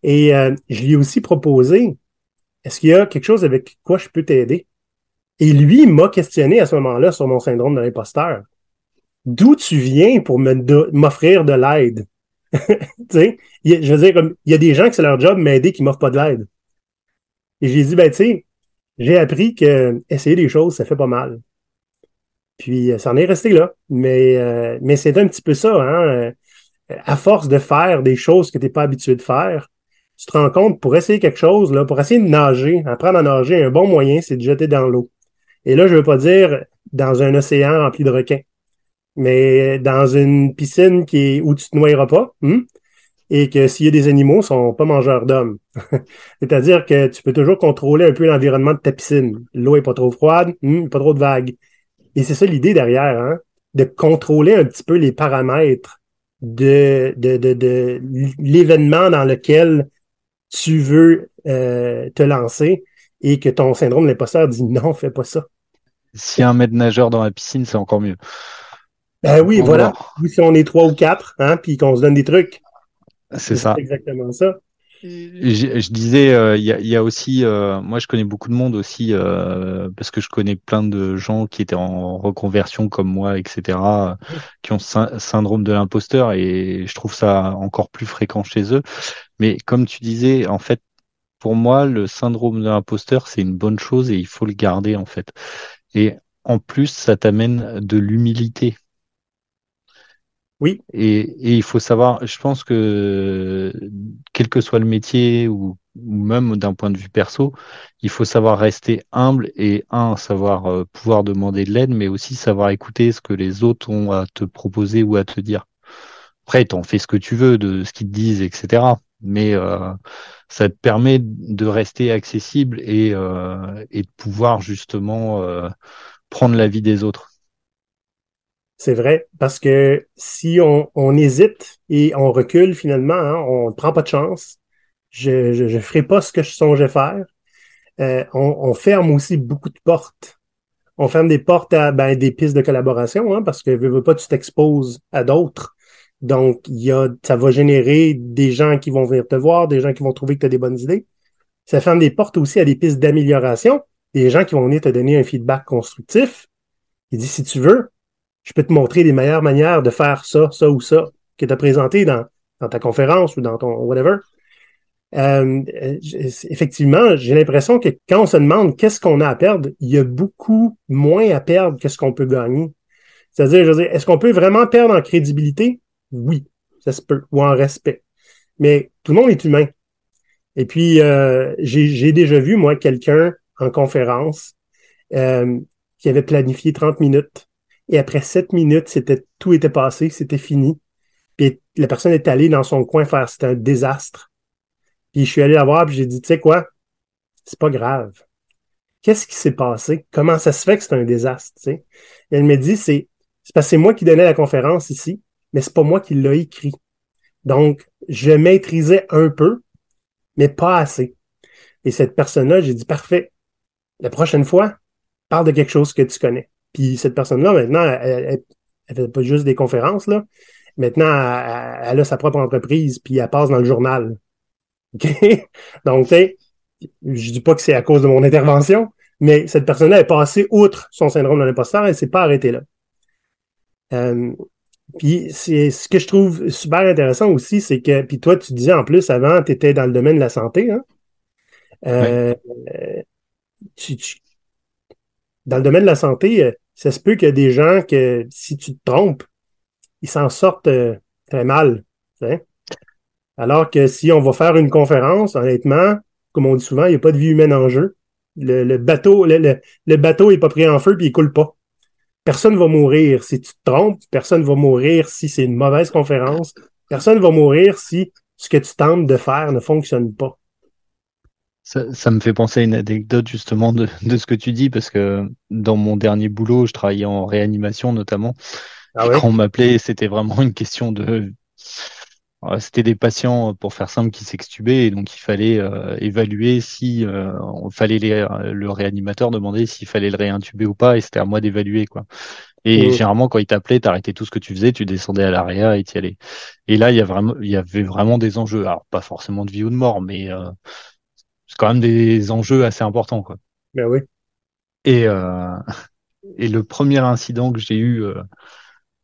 [SPEAKER 1] Et je lui ai aussi proposé, est-ce qu'il y a quelque chose avec quoi je peux t'aider? Et lui m'a questionné à ce moment-là sur mon syndrome de l'imposteur. D'où tu viens pour m'offrir de l'aide? je veux dire, il y a des gens qui c'est leur job m'aider qui m'offrent pas de l'aide. Et j'ai dit, ben, tu sais, j'ai appris que essayer des choses, ça fait pas mal. Puis, euh, ça en est resté là. Mais, euh, mais c'est un petit peu ça, hein. Euh, à force de faire des choses que tu n'es pas habitué de faire, tu te rends compte, pour essayer quelque chose, là, pour essayer de nager, apprendre à nager, un bon moyen, c'est de jeter dans l'eau. Et là, je veux pas dire dans un océan rempli de requins, mais dans une piscine qui est où tu te noieras pas, hmm, et que s'il y a des animaux, ils sont pas mangeurs d'hommes. C'est-à-dire que tu peux toujours contrôler un peu l'environnement de ta piscine. L'eau est pas trop froide, hmm, pas trop de vagues. Et c'est ça l'idée derrière, hein, de contrôler un petit peu les paramètres de, de, de, de l'événement dans lequel tu veux euh, te lancer et que ton syndrome de l'imposteur dit non, fais pas ça.
[SPEAKER 4] S'il y a un maître nageur dans la piscine, c'est encore mieux.
[SPEAKER 1] Ben oui, voilà. Oui, si on est trois ou quatre, hein, puis qu'on se donne des trucs.
[SPEAKER 4] C'est ça.
[SPEAKER 1] exactement ça.
[SPEAKER 4] Je, je disais, euh, il y, a, il y a aussi, euh, moi je connais beaucoup de monde aussi, euh, parce que je connais plein de gens qui étaient en reconversion comme moi, etc., euh, qui ont sy- syndrome de l'imposteur et je trouve ça encore plus fréquent chez eux. Mais comme tu disais, en fait, pour moi, le syndrome de l'imposteur, c'est une bonne chose et il faut le garder, en fait. Et en plus, ça t'amène de l'humilité.
[SPEAKER 1] Oui.
[SPEAKER 4] Et, et il faut savoir, je pense que quel que soit le métier ou, ou même d'un point de vue perso, il faut savoir rester humble et un, savoir euh, pouvoir demander de l'aide, mais aussi savoir écouter ce que les autres ont à te proposer ou à te dire. Après, t'en fais ce que tu veux de ce qu'ils te disent, etc. Mais euh, ça te permet de rester accessible et, euh, de pouvoir justement euh, prendre l'avis des autres.
[SPEAKER 1] C'est vrai, parce que si on, hésite et on recule finalement, hein, on ne prend pas de chance, je je ferai pas ce que je songeais faire. Euh, on, on ferme aussi beaucoup de portes. On ferme des portes à ben, des pistes de collaboration, hein, parce que veux, veux pas, tu t'exposes à d'autres. Donc, il y a, ça va générer des gens qui vont venir te voir, des gens qui vont trouver que tu as des bonnes idées. Ça ferme des portes aussi à des pistes d'amélioration, des gens qui vont venir te donner un feedback constructif. Il dit, si tu veux, je peux te montrer les meilleures manières de faire ça, ça ou ça, que tu as présenté dans, ta conférence ou dans ton whatever. Euh, effectivement, j'ai l'impression que quand on se demande qu'est-ce qu'on a à perdre, il y a beaucoup moins à perdre que ce qu'on peut gagner. C'est-à-dire, je veux dire, est-ce qu'on peut vraiment perdre en crédibilité? Oui, ça se peut, ou en respect. Mais tout le monde est humain. Et puis, euh, j'ai déjà vu, moi, quelqu'un en conférence euh, qui avait planifié 30 minutes. Et après 7 minutes, tout était passé, c'était fini. Puis la personne est allée dans son coin faire, c'était un désastre. Puis je suis allé la voir, puis j'ai dit, tu sais quoi, c'est pas grave. Qu'est-ce qui s'est passé? Comment ça se fait que c'est un désastre? Elle me dit, c'est parce que c'est moi qui donnais la conférence ici, mais c'est pas moi qui l'ai écrit. Donc, je maîtrisais un peu, mais pas assez. Et cette personne-là, j'ai dit, parfait. La prochaine fois, parle de quelque chose que tu connais. Puis cette personne-là, maintenant, elle, elle, fait pas juste des conférences, là. Maintenant, elle, a sa propre entreprise, puis elle passe dans le journal. OK? Donc, tu je dis pas que c'est à cause de mon intervention, mais cette personne-là est passée outre son syndrome de l'imposteur, elle s'est pas arrêtée là. Euh, puis c'est ce que je trouve super intéressant aussi, c'est que, puis toi, tu disais en plus, avant, tu étais dans le domaine de la santé, hein? Euh, ouais. tu, tu, dans le domaine de la santé, ça se peut qu'il y a des gens que si tu te trompes, ils s'en sortent euh, très mal. T'sais? Alors que si on va faire une conférence, honnêtement, comme on dit souvent, il n'y a pas de vie humaine en jeu. Le, le bateau, le, le, le bateau n'est pas pris en feu puis il coule pas. Personne va mourir si tu te trompes, personne va mourir si c'est une mauvaise conférence, personne va mourir si ce que tu tentes de faire ne fonctionne pas.
[SPEAKER 4] Ça, ça, me fait penser à une anecdote justement de, de, ce que tu dis, parce que dans mon dernier boulot, je travaillais en réanimation notamment. Ah ouais? Quand on m'appelait, c'était vraiment une question de... C'était des patients, pour faire simple, qui s'extubaient, et donc il fallait euh, évaluer si euh, on fallait les, le réanimateur demander s'il fallait le réintuber ou pas, et c'était à moi d'évaluer quoi. Et mmh. généralement, quand il t'appelait, t'arrêtais tout ce que tu faisais, tu descendais à l'area et t'y allais. Et là, il y a vraiment, il y avait vraiment des enjeux. Alors pas forcément de vie ou de mort, mais euh, c'est quand même des enjeux assez importants quoi.
[SPEAKER 1] Ben oui.
[SPEAKER 4] Et euh, et le premier incident que j'ai eu euh,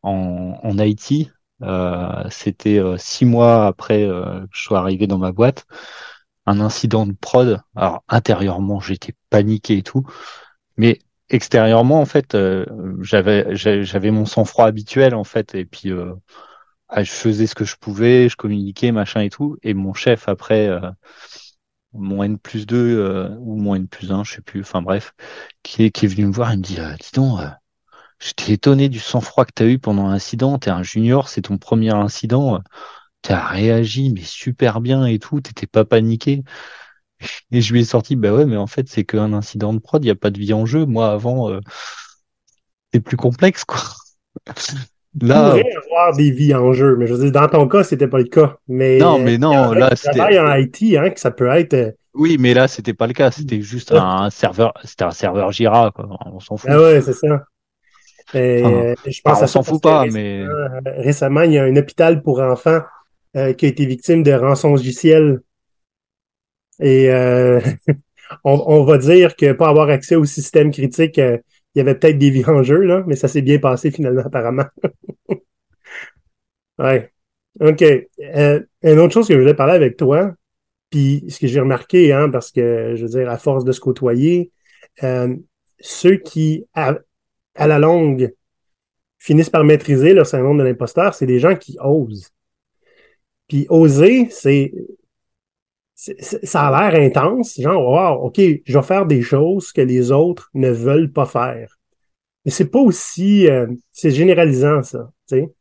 [SPEAKER 4] en, en Haïti, euh, c'était six mois après que je sois arrivé dans ma boîte, un incident de prod. Alors intérieurement, j'étais paniqué et tout, mais extérieurement, en fait, euh, j'avais j'avais mon sang-froid habituel en fait, et puis euh, je faisais ce que je pouvais, je communiquais machin et tout, et mon chef après. Euh, mon N plus 2 ou mon N plus 1, je sais plus, enfin bref, qui est, qui est venu me voir, il me dit, dis donc, J'étais étonné du sang-froid que tu as eu pendant l'incident. Tu es un junior, c'est ton premier incident. Tu as réagi, mais super bien et tout. Tu pas paniqué. Et je lui ai sorti, bah ouais, mais en fait, c'est qu'un incident de prod. Il n'y a pas de vie en jeu. Moi, avant, euh, c'est plus complexe, quoi.
[SPEAKER 1] Là, il pourrait avoir des vies en jeu, mais je veux dire, dans ton cas, c'était pas le cas. Mais,
[SPEAKER 4] non, mais non, là,
[SPEAKER 1] c'était. en IT, hein, que ça peut être.
[SPEAKER 4] Oui, mais là, c'était pas le cas. C'était juste un serveur, c'était un serveur Jira, quoi. On s'en fout.
[SPEAKER 1] Ah ouais, c'est ça. Et,
[SPEAKER 4] Enfin,
[SPEAKER 1] euh, je pense
[SPEAKER 4] on
[SPEAKER 1] à ça
[SPEAKER 4] s'en fout pas,
[SPEAKER 1] récemment,
[SPEAKER 4] mais
[SPEAKER 1] euh, récemment, il y a un hôpital pour enfants euh, qui a été victime de rançongiciel. Et euh, on, on va dire que pas avoir accès au système critique, euh, il y avait peut-être des vies en jeu, là, mais ça s'est bien passé finalement, apparemment. Ouais. OK. Une autre chose que je voulais parler avec toi, puis ce que j'ai remarqué, hein, parce que, je veux dire, à force de se côtoyer, ceux qui, à, la longue, finissent par maîtriser leur syndrome de l'imposteur, c'est des gens qui osent. Puis oser, c'est, ça a l'air intense, genre, wow, OK, je vais faire des choses que les autres ne veulent pas faire. Mais c'est pas aussi, euh, c'est généralisant, ça, tu sais.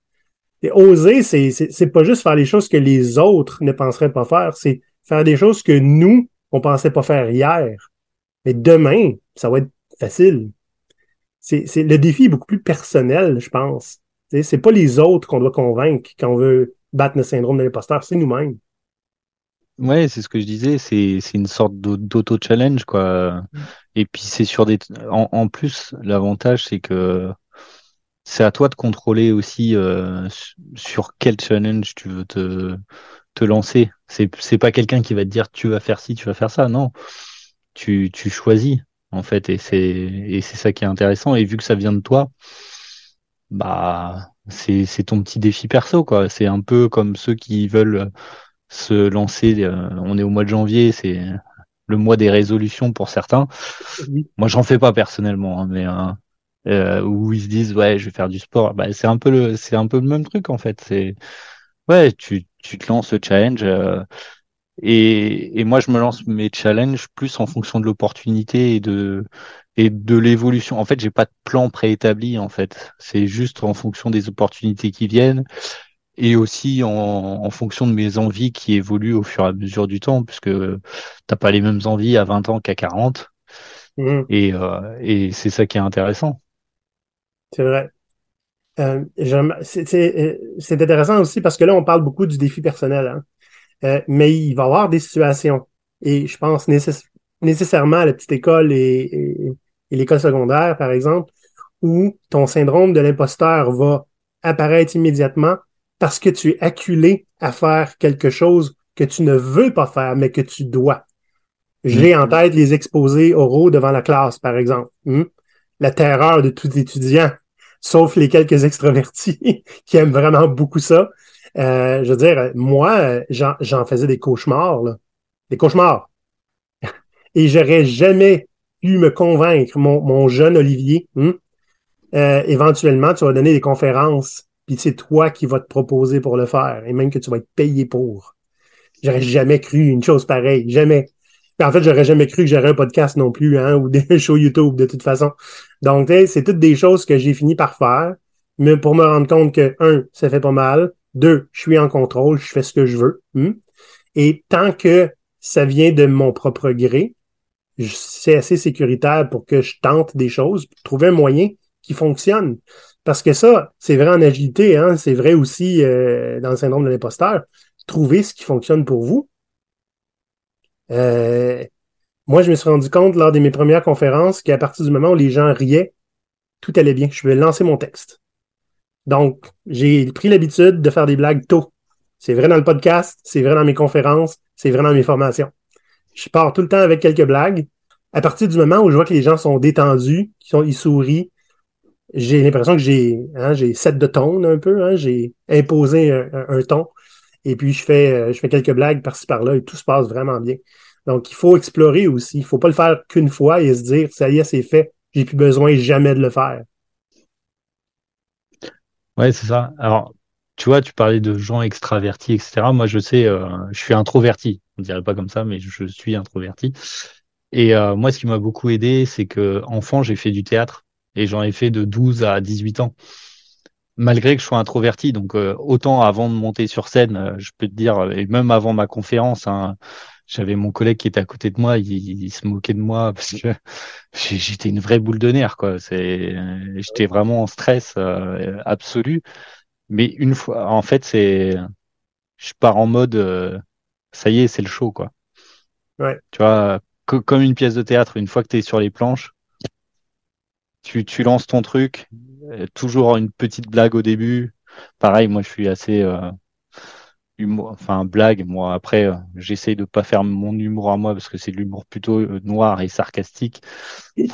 [SPEAKER 1] Et oser, c'est, c'est pas juste faire les choses que les autres ne penseraient pas faire, c'est faire des choses que nous, on pensait pas faire hier. Mais demain, ça va être facile. C'est, le défi est beaucoup plus personnel, je pense. C'est pas les autres qu'on doit convaincre quand on veut battre le syndrome de l'imposteur, c'est nous-mêmes.
[SPEAKER 4] ouais, c'est ce que je disais, c'est une sorte d'au- d'auto-challenge, quoi. Et puis c'est sur. En, en plus, l'avantage, c'est que c'est à toi de contrôler aussi euh, su- sur quel challenge tu veux te, te lancer. C'est pas quelqu'un qui va te dire tu vas faire ci, tu vas faire ça. Non, tu, tu choisis en fait, et c'est et c'est ça qui est intéressant. Et vu que ça vient de toi, bah c'est c'est ton petit défi perso, quoi. C'est un peu comme ceux qui veulent se lancer. euh, on est au mois de janvier, c'est le mois des résolutions pour certains.
[SPEAKER 1] Oui.
[SPEAKER 4] Moi, j'en fais pas personnellement, hein, mais euh, euh, où ils se disent ouais, je vais faire du sport. Bah, c'est un peu le, c'est un peu le même truc en fait. C'est ouais, tu, tu te lances le challenge euh, et, et moi je me lance mes challenges plus en fonction de l'opportunité et de et de l'évolution. En fait, j'ai pas de plan préétabli en fait. C'est juste en fonction des opportunités qui viennent et aussi en, en fonction de mes envies qui évoluent au fur et à mesure du temps, puisque t'as pas les mêmes envies à 20 ans qu'à 40
[SPEAKER 1] Mhm.
[SPEAKER 4] et, euh, et c'est ça qui est intéressant.
[SPEAKER 1] C'est vrai. Euh, euh, c'est intéressant aussi parce que là, on parle beaucoup du défi personnel, hein. Euh, mais il va y avoir des situations. Et je pense nécess- nécessairement à la petite école et, et- et l'école secondaire, par exemple, où ton syndrome de l'imposteur va apparaître immédiatement parce que tu es acculé à faire quelque chose que tu ne veux pas faire, mais que tu dois. J'ai en tête les exposés oraux devant la classe, par exemple. Hmm? La terreur de tout étudiant, sauf les quelques extravertis qui aiment vraiment beaucoup ça. Euh, je veux dire, moi, j'en faisais des cauchemars, là. Des cauchemars. Et j'aurais jamais pu me convaincre, mon, jeune Olivier, hmm? Euh, éventuellement, tu vas donner des conférences, puis c'est toi qui vas te proposer pour le faire, et même que tu vas être payé pour. J'aurais jamais cru une chose pareille, jamais. En fait, j'aurais jamais cru que j'aurais un podcast non plus, hein, ou des shows YouTube de toute façon. Donc, c'est toutes des choses que j'ai fini par faire, mais pour me rendre compte que, un, ça fait pas mal, deux, je suis en contrôle, je fais ce que je veux. hmm? Et tant que ça vient de mon propre gré, c'est assez sécuritaire pour que je tente des choses, puis trouver un moyen qui fonctionne. Parce que ça, c'est vrai en agilité, hein, c'est vrai aussi euh, dans le syndrome de l'imposteur. Trouver ce qui fonctionne pour vous. Euh, moi, je me suis rendu compte lors de mes premières conférences qu'à partir du moment où les gens riaient, tout allait bien. Je vais lancer mon texte. Donc, j'ai pris l'habitude de faire des blagues tôt. C'est vrai dans le podcast, c'est vrai dans mes conférences, c'est vrai dans mes formations. Je pars tout le temps avec quelques blagues. À partir du moment où je vois que les gens sont détendus, qu'ils sont, ils sourient, j'ai l'impression que j'ai hein, j'ai set de ton un peu, hein, j'ai imposé un, ton. Et puis je fais euh, je fais quelques blagues par-ci par-là et tout se passe vraiment bien. Donc il faut explorer aussi. Il faut pas le faire qu'une fois et se dire ça y est, c'est fait. J'ai plus besoin jamais de le faire.
[SPEAKER 4] Ouais, c'est ça. Alors, tu vois, tu parlais de gens extravertis, etc. Moi, je sais, euh, je suis introverti. On dirait pas comme ça, mais je suis introverti. Et euh, moi, ce qui m'a beaucoup aidé, c'est que enfant, j'ai fait du théâtre et j'en ai fait de 12 à 18 ans. Malgré que je sois introverti, donc euh, autant avant de monter sur scène, je peux te dire, et même avant ma conférence, hein, j'avais mon collègue qui était à côté de moi, il, il se moquait de moi parce que j'étais une vraie boule de nerfs, quoi. C'est, j'étais vraiment en stress euh, absolu. Mais une fois, en fait, c'est, je pars en mode, euh, ça y est, c'est le show, quoi.
[SPEAKER 1] Ouais.
[SPEAKER 4] Tu vois, co- comme une pièce de théâtre, une fois que tu es sur les planches, tu, tu lances ton truc, euh, toujours une petite blague au début. Pareil, moi, je suis assez euh, humour, enfin blague. Moi, après, euh, j'essaye de pas faire mon humour à moi parce que c'est de l'humour plutôt euh, noir et sarcastique.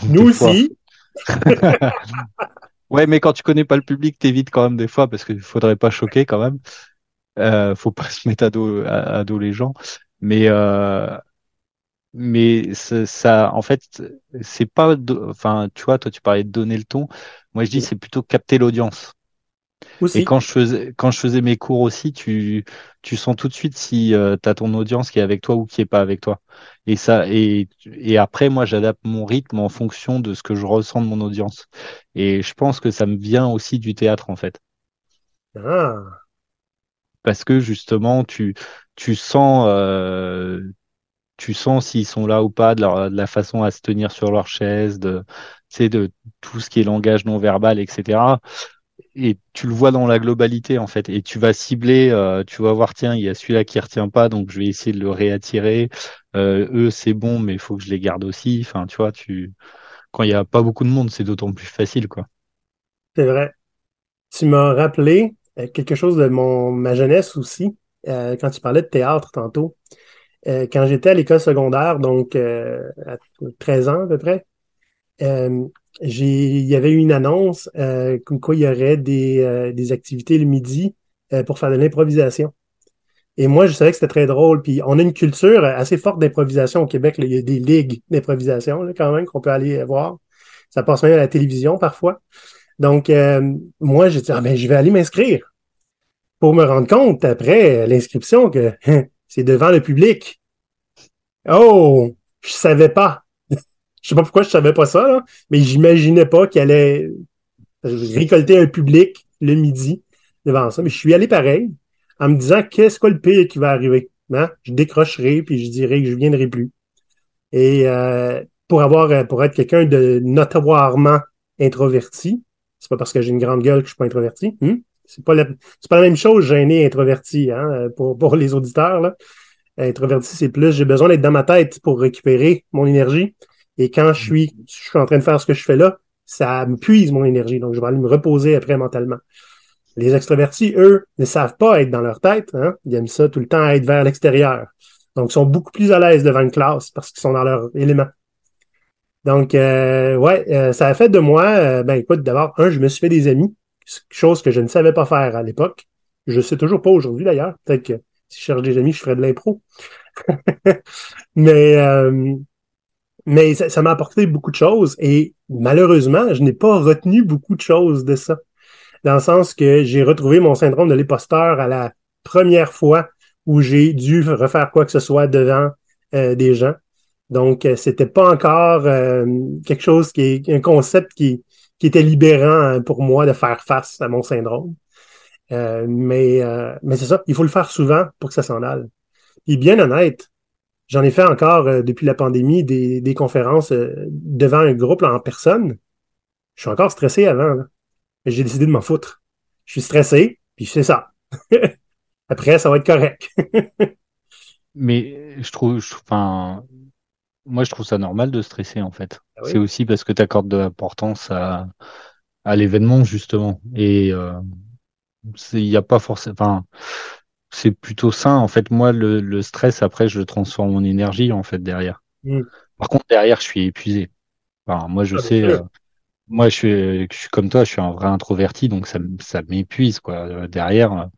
[SPEAKER 1] Nous aussi.
[SPEAKER 4] Ouais, mais quand tu connais pas le public, t'évites quand même des fois parce qu'il faudrait pas choquer quand même. Euh, faut pas se mettre à dos, à, à dos les gens. Mais euh, mais ça, en fait, c'est pas, enfin, tu vois, toi tu parlais de donner le ton. Moi, je dis c'est plutôt capter l'audience. Et quand je faisais quand je faisais mes cours aussi, tu tu sens tout de suite si tu as ton audience qui est avec toi ou qui est pas avec toi. Et ça et et après moi j'adapte mon rythme en fonction de ce que je ressens de mon audience. Et je pense que ça me vient aussi du théâtre en fait,
[SPEAKER 1] Ah,
[SPEAKER 4] parce que justement tu tu sens euh, tu sens s'ils sont là ou pas, de, leur- de la façon à se tenir sur leur chaise, de de tout ce qui est langage non verbal, etc. et tu le vois dans la globalité en fait et tu vas cibler euh, tu vas voir tiens il y a celui-là qui retient pas donc je vais essayer de le réattirer euh, eux c'est bon mais il faut que je les garde aussi enfin tu vois tu quand il y a pas beaucoup de monde c'est d'autant plus facile quoi
[SPEAKER 1] c'est vrai. Tu m'as rappelé euh, quelque chose de ma jeunesse aussi, quand tu parlais de théâtre tantôt. Quand j'étais à l'école secondaire, donc à 13 ans à peu près, il y avait eu une annonce euh, comme quoi il y aurait des, euh, des activités le midi euh, pour faire de l'improvisation. Et moi, je savais que c'était très drôle. Puis on a une culture assez forte d'improvisation au Québec. là. Il y a des ligues d'improvisation quand même qu'on peut aller voir. Ça passe même à la télévision parfois. Donc, euh, moi, j'ai dit, ah ben, je vais aller m'inscrire pour me rendre compte après l'inscription que c'est devant le public. Oh, je savais pas. Je sais pas pourquoi je savais pas ça, là, mais j'imaginais pas qu'il allait récolter un public le midi devant ça. Mais je suis allé pareil, en me disant qu'est-ce quoi le pire qui va arriver. Hein? Je décrocherai puis je dirai que je viendrai plus. Et euh, pour avoir pour être quelqu'un de notoirement introverti, c'est pas parce que j'ai une grande gueule que je suis pas introverti. hein? C'est pas la, même chose gêné introverti hein, pour, pour les auditeurs. Introverti, c'est plus j'ai besoin d'être dans ma tête pour récupérer mon énergie. Et quand je suis, je suis en train de faire ce que je fais là, ça me puise mon énergie. Donc, je vais aller me reposer après mentalement. Les extrovertis, eux, ne savent pas être dans leur tête. Hein? Ils aiment ça tout le temps être vers l'extérieur. Donc, ils sont beaucoup plus à l'aise devant une classe parce qu'ils sont dans leur élément. Donc, euh, ouais, euh, ça a fait de moi, euh, ben écoute, d'abord, un, je me suis fait des amis, chose que je ne savais pas faire à l'époque. Je sais toujours pas aujourd'hui d'ailleurs. Peut-être que si je cherche des amis, je ferais de l'impro. mais euh, mais ça, m'a apporté beaucoup de choses et malheureusement, je n'ai pas retenu beaucoup de choses de ça. Dans le sens que j'ai retrouvé mon syndrome de l'imposteur à la première fois où j'ai dû refaire quoi que ce soit devant euh, des gens. Donc, euh, c'était pas encore euh, quelque chose qui est un concept qui, qui était libérant pour moi de faire face à mon syndrome. Euh, mais euh, mais c'est ça, il faut le faire souvent pour que ça s'en aille. Et bien honnête, j'en ai fait encore euh, depuis la pandémie des, des conférences euh, devant un groupe là, en personne. Je suis encore stressé avant. J'ai décidé de m'en foutre. Je suis stressé, puis c'est ça. Après, ça va être correct.
[SPEAKER 4] mais je trouve je- enfin moi je trouve ça normal de stresser en fait
[SPEAKER 1] Ah oui.
[SPEAKER 4] c'est aussi parce que tu accordes de l'importance à à l'événement justement et euh, il y a pas forcément enfin c'est plutôt sain. En fait moi le, le stress après je le transforme en énergie en fait derrière.
[SPEAKER 1] Mm.
[SPEAKER 4] par contre derrière je suis épuisé. Enfin moi je
[SPEAKER 1] Ah,
[SPEAKER 4] sais euh, moi je suis je suis comme toi je suis un vrai introverti donc ça ça m'épuise quoi. Euh, derrière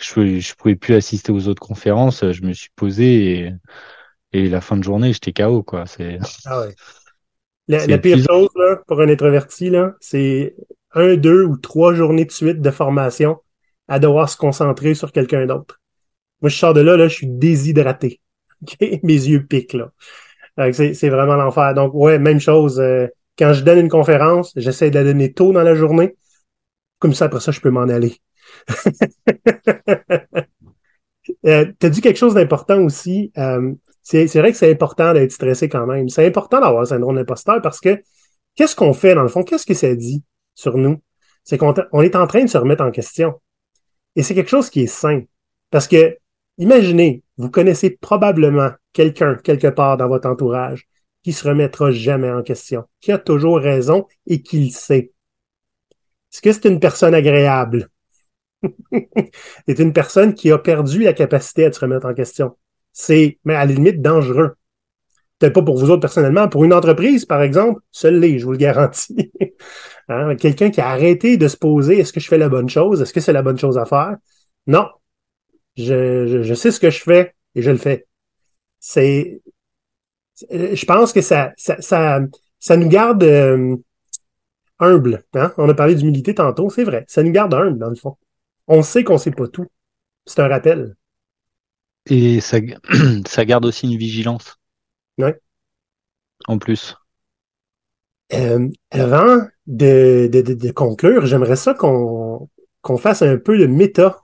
[SPEAKER 4] je pouvais- je pouvais plus assister aux autres conférences je me suis posé et et la fin de journée j'étais KO quoi. C'est
[SPEAKER 1] Ah ouais. La, la pire chose là, pour un introverti, là, c'est un, deux ou trois journées de suite de formation à devoir se concentrer sur quelqu'un d'autre. Moi, je sors de là, là, je suis déshydraté. Mes yeux piquent, là. C'est vraiment l'enfer. Donc, ouais, même chose. euh, quand je donne une conférence, j'essaie de la donner tôt dans la journée. Comme ça, après ça, je peux m'en aller. euh, tu as dit quelque chose d'important aussi. Euh, c'est vrai que c'est important d'être stressé quand même. C'est important d'avoir le syndrome d'imposteur parce que qu'est-ce qu'on fait dans le fond? Qu'est-ce que ça dit sur nous? C'est qu'on est en train de se remettre en question. Et c'est quelque chose qui est sain. Parce que, imaginez, vous connaissez probablement quelqu'un quelque part dans votre entourage qui se remettra jamais en question, qui a toujours raison et qui le sait. Est-ce que c'est une personne agréable? c'est une personne qui a perdu la capacité à se remettre en question. C'est, mais à la limite, dangereux. Peut-être pas pour vous autres personnellement, pour une entreprise, par exemple, seul les, je vous le garantis. Hein, quelqu'un qui a arrêté de se poser, est-ce que je fais la bonne chose? Est-ce que c'est la bonne chose à faire? Non. Je, je, je sais ce que je fais et je le fais. C'est, je pense que ça, ça, ça, ça nous garde euh, humble. Hein? On a parlé d'humilité tantôt, c'est vrai. Ça nous garde humble, dans le fond. On sait qu'on sait pas tout. C'est un rappel.
[SPEAKER 4] Et ça, ça garde aussi une vigilance.
[SPEAKER 1] Ouais.
[SPEAKER 4] En plus.
[SPEAKER 1] Euh, avant de, de, de, de conclure, j'aimerais ça qu'on qu'on fasse un peu de méta,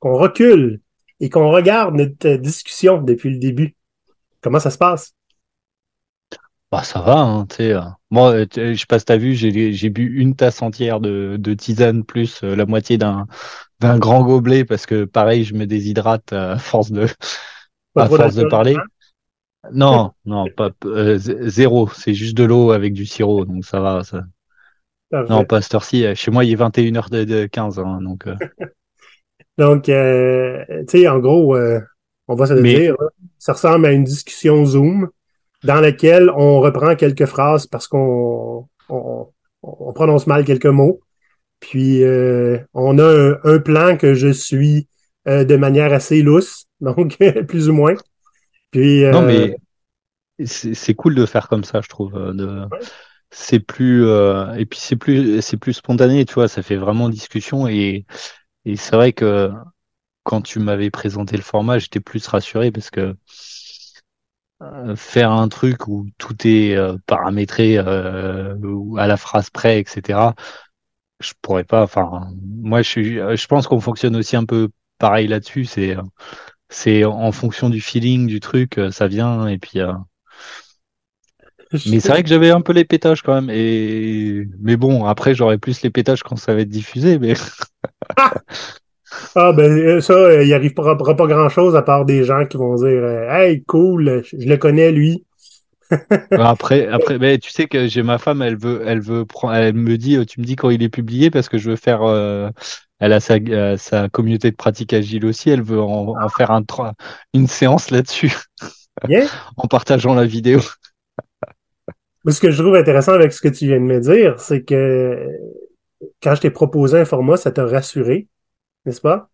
[SPEAKER 1] qu'on recule et qu'on regarde notre discussion depuis le début. Comment ça se passe?
[SPEAKER 4] Bah ça va, hein, tu sais. euh. Moi, euh, tu- je sais pas si t'as vu, j'ai bu une tasse entière de, de tisane plus euh, la moitié d'un d'un grand gobelet parce que pareil, je me déshydrate à force de à force de parler.
[SPEAKER 1] hein?
[SPEAKER 4] Non, non, pas euh, zéro. C'est juste de l'eau avec du sirop, donc ça va. Ça...
[SPEAKER 1] Parfait.
[SPEAKER 4] Non, pas cette heure-ci. euh, Chez moi, il est 21h15, hein, donc. euh,
[SPEAKER 1] Donc, euh, tu sais, en gros, euh, on va se le
[SPEAKER 4] Mais-
[SPEAKER 1] dire, ça ressemble à une discussion Zoom dans laquelle on reprend quelques phrases parce qu'on on, on prononce mal quelques mots. Puis, euh, on a un, un plan que je suis euh, de manière assez lousse, donc plus ou moins. Puis, euh,
[SPEAKER 4] Non, mais c'est cool de faire comme ça, je trouve. euh. C'est plus euh, et puis c'est plus c'est plus spontané, tu vois. Ça fait vraiment discussion et et c'est vrai que quand tu m'avais présenté le format, j'étais plus rassuré parce que euh, faire un truc où tout est euh, paramétré euh, à la phrase près, etc. Je pourrais pas. Enfin, moi, je suis. Je pense qu'on fonctionne aussi un peu pareil là-dessus. C'est c'est en fonction du feeling du truc, ça vient et puis. euh, mais c'est vrai que j'avais un peu les pétages quand même. Et mais bon, après j'aurais plus les pétages quand ça va être diffusé. Mais
[SPEAKER 1] Ah, ben, euh, ça, euh, il arrive pas, pas, grand-chose à part des gens qui vont dire euh, Hey, cool, je, le connais, lui.
[SPEAKER 4] après, après, mais tu sais que j'ai ma femme, elle veut, elle veut prendre, elle me dit, tu me dis quand il est publié parce que je veux faire. euh, elle a sa, euh, sa communauté de pratique agile aussi. Elle veut en, en faire un, une séance là-dessus en partageant la vidéo.
[SPEAKER 1] Mais ce que je trouve intéressant avec ce que tu viens de me dire, c'est que quand je t'ai proposé un format, ça t'a rassuré, n'est-ce pas?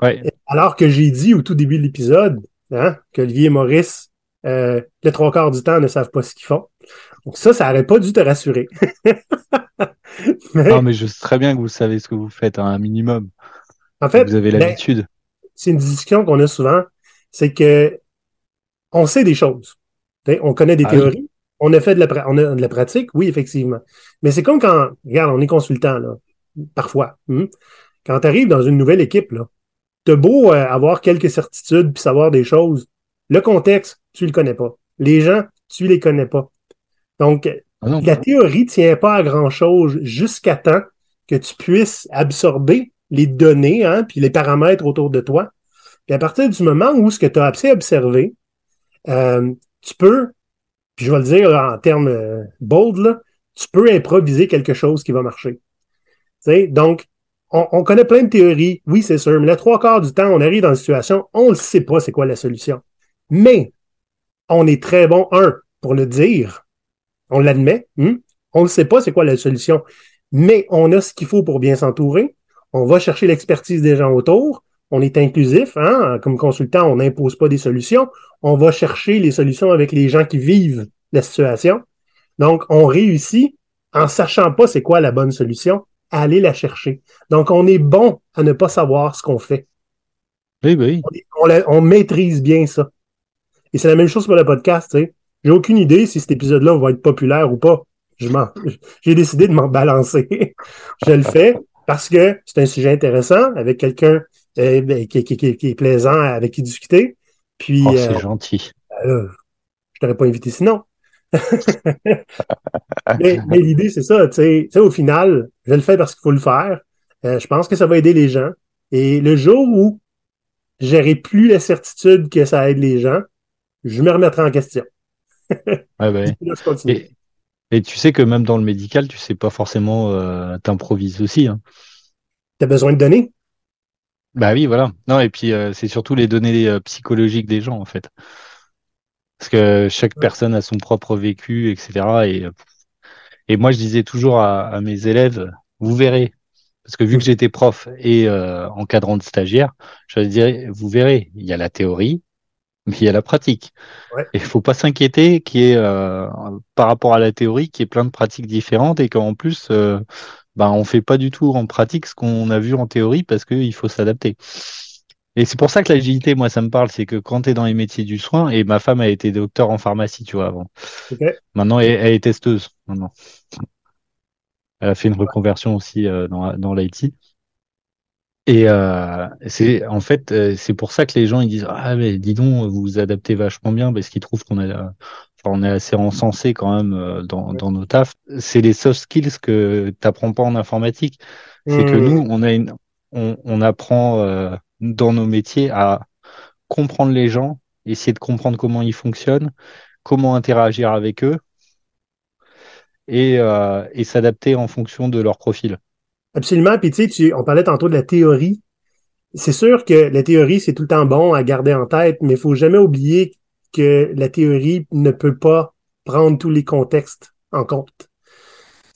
[SPEAKER 4] Ouais.
[SPEAKER 1] Alors que j'ai dit au tout début de l'épisode hein, qu'Olivier et Maurice, euh, le trois quarts du temps, ne savent pas ce qu'ils font. Donc ça, ça n'aurait pas dû te rassurer. Mais,
[SPEAKER 4] Non, mais je sais très bien que vous savez ce que vous faites, hein, un minimum.
[SPEAKER 1] en fait,
[SPEAKER 4] Vous avez
[SPEAKER 1] ben,
[SPEAKER 4] l'habitude.
[SPEAKER 1] c'est une discussion qu'on a souvent, c'est que on sait des choses. On connaît des
[SPEAKER 4] Ah oui.
[SPEAKER 1] On a fait de la, pra- on a de la pratique, oui, effectivement. Mais c'est comme quand, regarde, on est consultant, là, parfois. hmm. Quand tu arrives dans une nouvelle équipe, là, t'as beau euh, avoir quelques certitudes puis savoir des choses, le contexte, tu le connais pas. Les gens, tu les connais pas. Donc,
[SPEAKER 4] Ah non.
[SPEAKER 1] la théorie tient pas à grand-chose jusqu'à temps que tu puisses absorber les données, hein, puis les paramètres autour de toi. Puis à partir du moment où ce que tu as assez observé, euh, tu peux, puis je vais le dire en termes euh, bold, là, tu peux improviser quelque chose qui va marcher. Donc, on, on connaît plein de théories, oui, c'est sûr, mais la trois quarts du temps, on arrive dans une situation, on ne sait pas c'est quoi la solution. Mais on est très bon, un, pour le dire, on l'admet, hmm? on ne sait pas c'est quoi la solution, mais on a ce qu'il faut pour bien s'entourer, on va chercher l'expertise des gens autour, on est inclusif, hein? comme consultant, on n'impose pas des solutions, on va chercher les solutions avec les gens qui vivent la situation. Donc, on réussit en sachant pas c'est quoi la bonne solution, à aller la chercher. Donc, on est bon à ne pas savoir ce qu'on fait.
[SPEAKER 4] Oui, oui.
[SPEAKER 1] On, maîtrise bien ça. Et c'est la même chose pour le podcast, tu sais. J'ai aucune idée si cet épisode-là va être populaire ou pas. Je m'en, j'ai décidé de m'en balancer. je le fais parce que c'est un sujet intéressant avec quelqu'un qui, qui- qui- qui est plaisant avec qui discuter. Puis,
[SPEAKER 4] Oh,
[SPEAKER 1] euh,
[SPEAKER 4] c'est gentil.
[SPEAKER 1] euh, je t'aurais pas invité sinon. mais mais l'idée, c'est ça. Au final, je le fais parce qu'il faut le faire. Euh, je pense que ça va aider les gens. Et le jour où j'aurai plus la certitude que ça aide les gens, je me remettrai en question.
[SPEAKER 4] Ouais, oui.
[SPEAKER 1] Là, je continue.
[SPEAKER 4] Et, Et tu sais que même dans le médical, tu sais pas forcément euh, t'improvises aussi. Hein.
[SPEAKER 1] Tu as besoin de données?
[SPEAKER 4] Bah oui, voilà. Non, et puis euh, c'est surtout les données euh, psychologiques des gens, en fait. Parce que chaque personne a son propre vécu, etc. Et, et moi, je disais toujours à, à mes élèves, vous verrez, parce que vu que j'étais prof et euh, encadrant de stagiaires, je dirais, vous verrez, il y a la théorie, mais il y a la pratique.
[SPEAKER 1] Ouais.
[SPEAKER 4] Et il faut pas s'inquiéter qu'il y ait, euh, par rapport à la théorie, qu'il y ait plein de pratiques différentes et qu'en plus, euh, ben, on fait pas du tout en pratique ce qu'on a vu en théorie parce qu'il faut s'adapter. Et c'est pour ça que l'agilité, moi, ça me parle, c'est que quand tu es dans les métiers du soin, et ma femme a été docteur en pharmacie, tu vois, avant. Maintenant, elle, elle est testeuse, maintenant. Elle a fait une reconversion aussi euh, dans, dans l'IT. Et euh, c'est en fait euh, c'est pour ça que les gens ils disent ah mais dis donc vous vous adaptez vachement bien parce qu'ils trouvent qu'on enfin, on est assez encensé quand même euh, dans, dans nos tafs. C'est les soft skills que t'apprends pas en informatique. C'est que
[SPEAKER 1] Mmh.
[SPEAKER 4] nous on a une on, on apprend euh, dans nos métiers à comprendre les gens, essayer de comprendre comment ils fonctionnent, comment interagir avec eux et, euh, et s'adapter en fonction de leur profil.
[SPEAKER 1] Absolument. Puis tu sais, tu- on parlait tantôt de la théorie. C'est sûr que la théorie, c'est tout le temps bon à garder en tête, mais il faut jamais oublier que la théorie ne peut pas prendre tous les contextes en compte.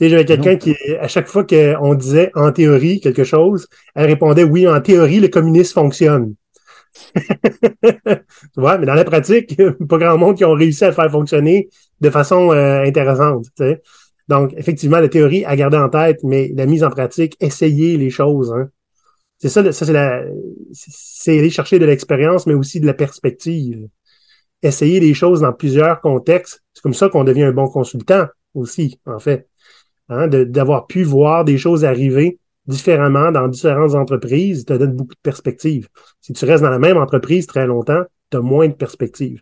[SPEAKER 1] J'avais quelqu'un qui, à chaque fois qu'on disait en théorie quelque chose, elle répondait oui, en théorie, le communisme fonctionne. tu vois, mais dans la pratique, pas grand monde qui ont réussi à le faire fonctionner de façon euh, intéressante. tu sais. Donc, effectivement, la théorie à garder en tête, mais la mise en pratique, essayer les choses. Hein. C'est ça, ça c'est la, c'est aller chercher de l'expérience, mais aussi de la perspective. Essayer les choses dans plusieurs contextes. C'est comme ça qu'on devient un bon consultant aussi, en fait. Hein, d'avoir pu voir des choses arriver différemment dans différentes entreprises, te donne beaucoup de perspectives. Si tu restes dans la même entreprise très longtemps, tu as moins de perspectives.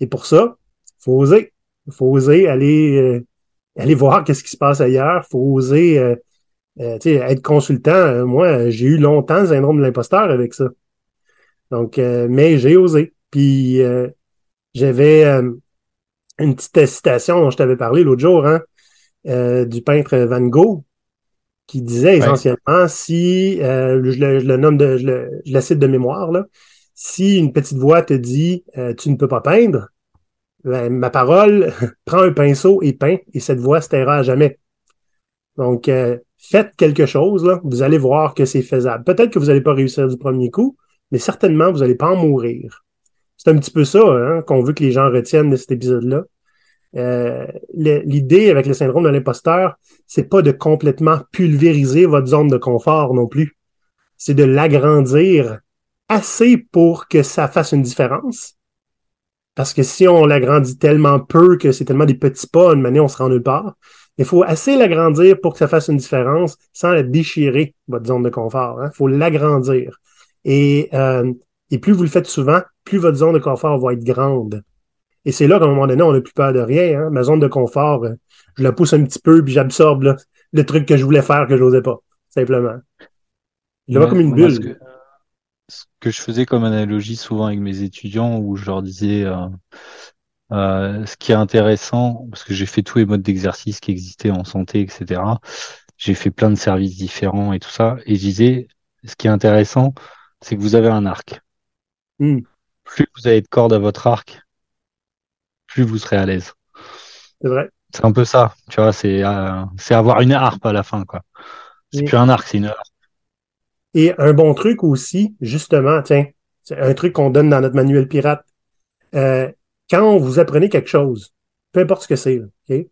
[SPEAKER 1] Et pour ça, faut oser. faut oser aller, euh, aller voir qu'est-ce qui se passe ailleurs. faut oser euh, euh, être consultant. Moi, j'ai eu longtemps le syndrome de l'imposteur avec ça. Donc, mais j'ai osé. Puis j'avais euh, une petite citation dont je t'avais parlé l'autre jour, hein, euh, du peintre Van Gogh, qui disait essentiellement si euh, je, le, je le nomme de je le, je la cite de mémoire là, si une petite voix te dit euh, tu ne peux pas peindre, ben, ma parole prends un pinceau et peins et cette voix se taira à jamais. Donc euh, faites quelque chose là, vous allez voir que c'est faisable. Peut-être que vous n'allez pas réussir du premier coup, mais certainement vous n'allez pas en mourir. C'est un petit peu ça hein, qu'on veut que les gens retiennent de cet épisode-là. Euh, L'idée avec le syndrome de l'imposteur, c'est pas de complètement pulvériser votre zone de confort non plus. C'est de l'agrandir assez pour que ça fasse une différence. Parce que si on l'agrandit tellement peu que c'est tellement des petits pas, une manière on se rend nulle part, il faut assez l'agrandir pour que ça fasse une différence sans la déchirer, votre zone de confort. Il faut l'agrandir. Et, euh, et plus vous le faites souvent, plus votre zone de confort va être grande. Et c'est là qu'à un moment donné, on n'a plus peur de rien. Hein? Ma zone de confort, euh, je la pousse un petit peu, puis j'absorbe là, le truc que je voulais faire que j'osais pas, simplement. Je le vois
[SPEAKER 4] Ouais,
[SPEAKER 1] comme une bulle.
[SPEAKER 4] ce que, ce que je faisais comme analogie souvent avec mes étudiants, où je leur disais euh, euh, ce qui est intéressant, parce que j'ai fait tous les modes d'exercice qui existaient en santé, etc. J'ai fait plein de services différents et tout ça. Et je disais, ce qui est intéressant, c'est que vous avez un arc.
[SPEAKER 1] Hmm.
[SPEAKER 4] Plus vous avez de cordes à votre arc, plus vous serez à l'aise.
[SPEAKER 1] C'est vrai.
[SPEAKER 4] C'est un peu ça, tu vois, c'est euh, avoir une harpe à la fin, quoi. C'est plus un arc, c'est une harpe.
[SPEAKER 1] Et un bon truc aussi, justement, tiens, c'est un truc qu'on donne dans notre manuel pirate. Euh, quand vous apprenez quelque chose, peu importe ce que c'est? Vous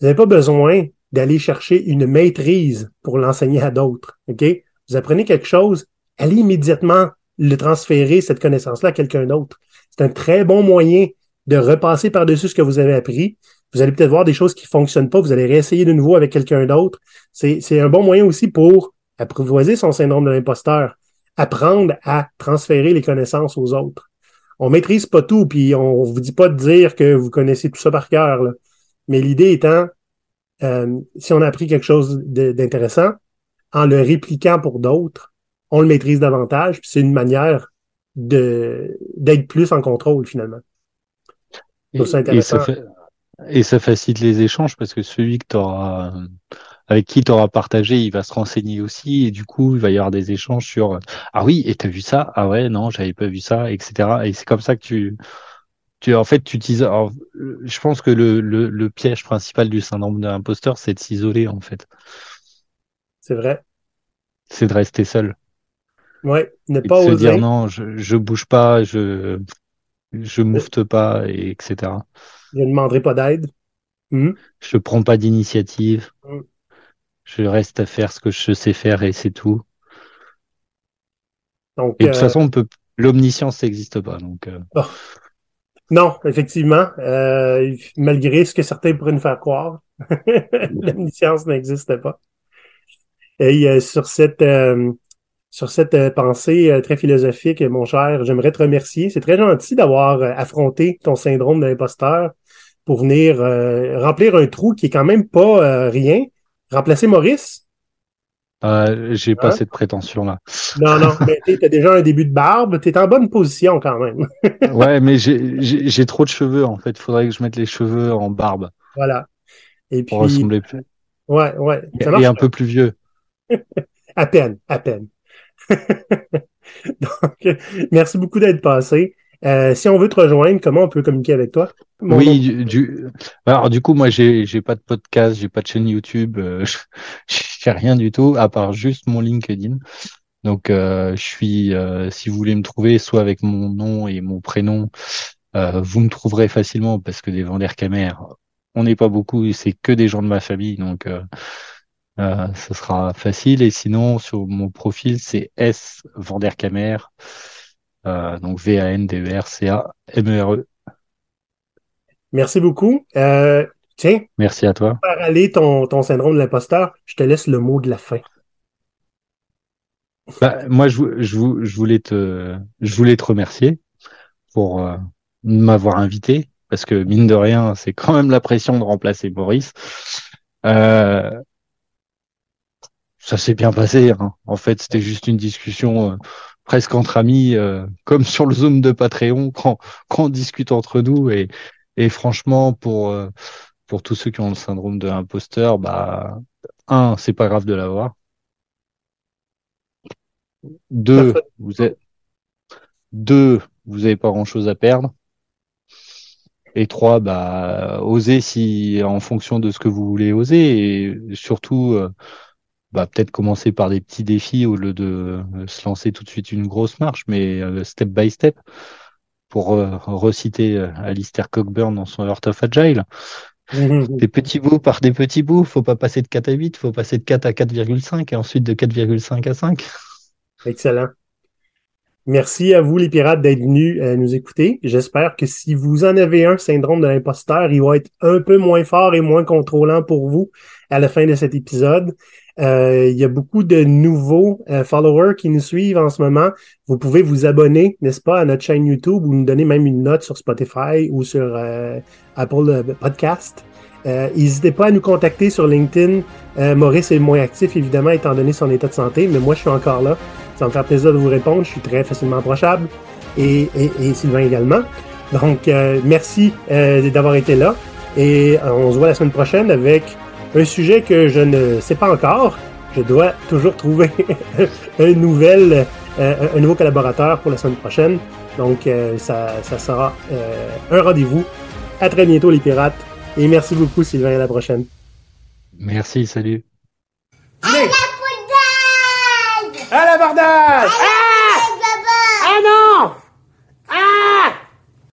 [SPEAKER 1] n'avez pas besoin d'aller chercher une maîtrise pour l'enseigner à d'autres. OK? Vous apprenez quelque chose, allez immédiatement le transférer, cette connaissance-là, à quelqu'un d'autre. C'est un très bon moyen de repasser par-dessus ce que vous avez appris. Vous allez peut-être voir des choses qui fonctionnent pas, vous allez réessayer de nouveau avec quelqu'un d'autre. C'est, un bon moyen aussi pour apprivoiser son syndrome de l'imposteur, apprendre à transférer les connaissances aux autres. On maîtrise pas tout, puis on vous dit pas de dire que vous connaissez tout ça par cœur. Mais l'idée étant, euh, si on a appris quelque chose d'intéressant, en le répliquant pour d'autres, on le maîtrise davantage, puis c'est une manière de d'être plus en contrôle finalement.
[SPEAKER 4] Et,
[SPEAKER 1] ça
[SPEAKER 4] et
[SPEAKER 1] intéressant.
[SPEAKER 4] ça fait, Et ça facilite les échanges parce que celui que t'auras, avec qui tu auras partagé, il va se renseigner aussi et du coup, il va y avoir des échanges sur ah oui, et t'as vu ça? Ah ouais, non, j'avais pas vu ça, etc. Et c'est comme ça que tu, tu en fait, tu utilises. alors, je pense que le, le, le piège principal du syndrome de l'imposteur, c'est de s'isoler en fait.
[SPEAKER 1] C'est vrai.
[SPEAKER 4] C'est de rester seul.
[SPEAKER 1] Ouais, ne pas
[SPEAKER 4] se
[SPEAKER 1] oser.
[SPEAKER 4] dire non, je, je bouge pas, je, je moufte pas, et etc.
[SPEAKER 1] Je ne demanderai pas d'aide. Hmm.
[SPEAKER 4] Je prends pas d'initiative.
[SPEAKER 1] Mm.
[SPEAKER 4] Je reste à faire ce que je sais faire et c'est tout.
[SPEAKER 1] Donc,
[SPEAKER 4] Et de toute
[SPEAKER 1] euh,
[SPEAKER 4] façon, on peut, l'omniscience n'existe pas. Donc, euh,
[SPEAKER 1] non, effectivement, euh, malgré ce que certains pourraient nous faire croire, l'omniscience n'existe pas. Et euh, sur cette euh, sur cette euh, pensée euh, très philosophique, mon cher, j'aimerais te remercier. C'est très gentil d'avoir euh, affronté ton syndrome de l'imposteur pour venir euh, remplir un trou qui est quand même pas euh, rien. Remplacer Maurice?
[SPEAKER 4] euh, j'ai pas
[SPEAKER 1] Hein?
[SPEAKER 4] cette prétention-là.
[SPEAKER 1] Non, non, mais tu as déjà un début de barbe. Tu es en bonne position quand même.
[SPEAKER 4] Ouais, mais j'ai trop de cheveux en fait. Faudrait que je mette les cheveux en barbe
[SPEAKER 1] Voilà. Et puis,
[SPEAKER 4] pour ressembler plus.
[SPEAKER 1] ouais, ouais, ça
[SPEAKER 4] Et
[SPEAKER 1] marche
[SPEAKER 4] un peu plus vieux.
[SPEAKER 1] à peine, à peine. Donc, merci beaucoup d'être passé. Euh, si on veut te rejoindre, comment on peut communiquer avec toi? Mon
[SPEAKER 4] Oui, du, du- alors du coup, moi, j'ai j'ai pas de podcast, j'ai pas de chaîne YouTube, euh, j'ai rien du tout à part juste mon LinkedIn. Donc, euh, je suis, euh, si vous voulez me trouver, soit avec mon nom et mon prénom, euh, vous me trouverez facilement parce que des Vanderkamer, on n'est pas beaucoup, c'est que des gens de ma famille, donc euh, ça sera facile. Et sinon, sur mon profil, c'est S Vanderkamer, euh, donc V A N D E R C A M E R E.
[SPEAKER 1] Merci beaucoup. Euh, tiens,
[SPEAKER 4] Merci à toi.
[SPEAKER 1] pour aller ton, ton syndrome de l'imposteur, je te laisse le mot de la fin.
[SPEAKER 4] Bah, moi, je, je, je voulais te, je voulais te remercier pour euh, m'avoir invité, parce que mine de rien, c'est quand même la pression de remplacer Boris. Euh, ça s'est bien passé. hein. En fait, c'était juste une discussion euh, presque entre amis, euh, comme sur le Zoom de Patreon, quand, quand on discute entre nous. Et, et franchement, pour, euh, pour tous ceux qui ont le syndrome de l'imposteur, bah, un, c'est pas grave de l'avoir. Deux, vous êtes, deux, vous avez pas grand chose à perdre. Et trois, bah, osez si, en fonction de ce que vous voulez oser et surtout, euh, bah, peut-être commencer par des petits défis au lieu de euh, se lancer tout de suite une grosse marche, mais euh, step by step. Pour euh, reciter Alistair Cockburn dans son Heart of Agile, des petits bouts par des petits bouts, faut pas passer de 4 à 8, faut passer de 4 à 4,5 et ensuite de 4,5 à 5.
[SPEAKER 1] Excellent. Merci à vous, les pirates, d'être venus euh, nous écouter. J'espère que si vous en avez un syndrome de l'imposteur, il va être un peu moins fort et moins contrôlant pour vous à la fin de cet épisode. Euh, il y a beaucoup de nouveaux euh, followers qui nous suivent en ce moment. Vous pouvez vous abonner, n'est-ce pas, à notre chaîne YouTube ou nous donner même une note sur Spotify ou sur euh, Apple Podcast. Euh, N'hésitez pas à nous contacter sur LinkedIn. Euh, Maurice est moins actif, évidemment, étant donné son état de santé, mais moi, je suis encore là. Ça me faire plaisir de vous répondre. Je suis très facilement approchable. Et, et, et Sylvain également. Donc, euh, merci d'avoir été là. Et on se voit la semaine prochaine avec un sujet que je ne sais pas encore. Je dois toujours trouver un, nouvel, euh, un nouveau collaborateur pour la semaine prochaine. Donc, euh, ça, ça sera euh, un rendez-vous. À très bientôt, les pirates. Et merci beaucoup, Sylvain. À la prochaine.
[SPEAKER 4] Merci, salut.
[SPEAKER 1] Allez,
[SPEAKER 2] Bordel
[SPEAKER 1] à l'abordage!
[SPEAKER 2] Bye bye
[SPEAKER 1] Ah non! Ah!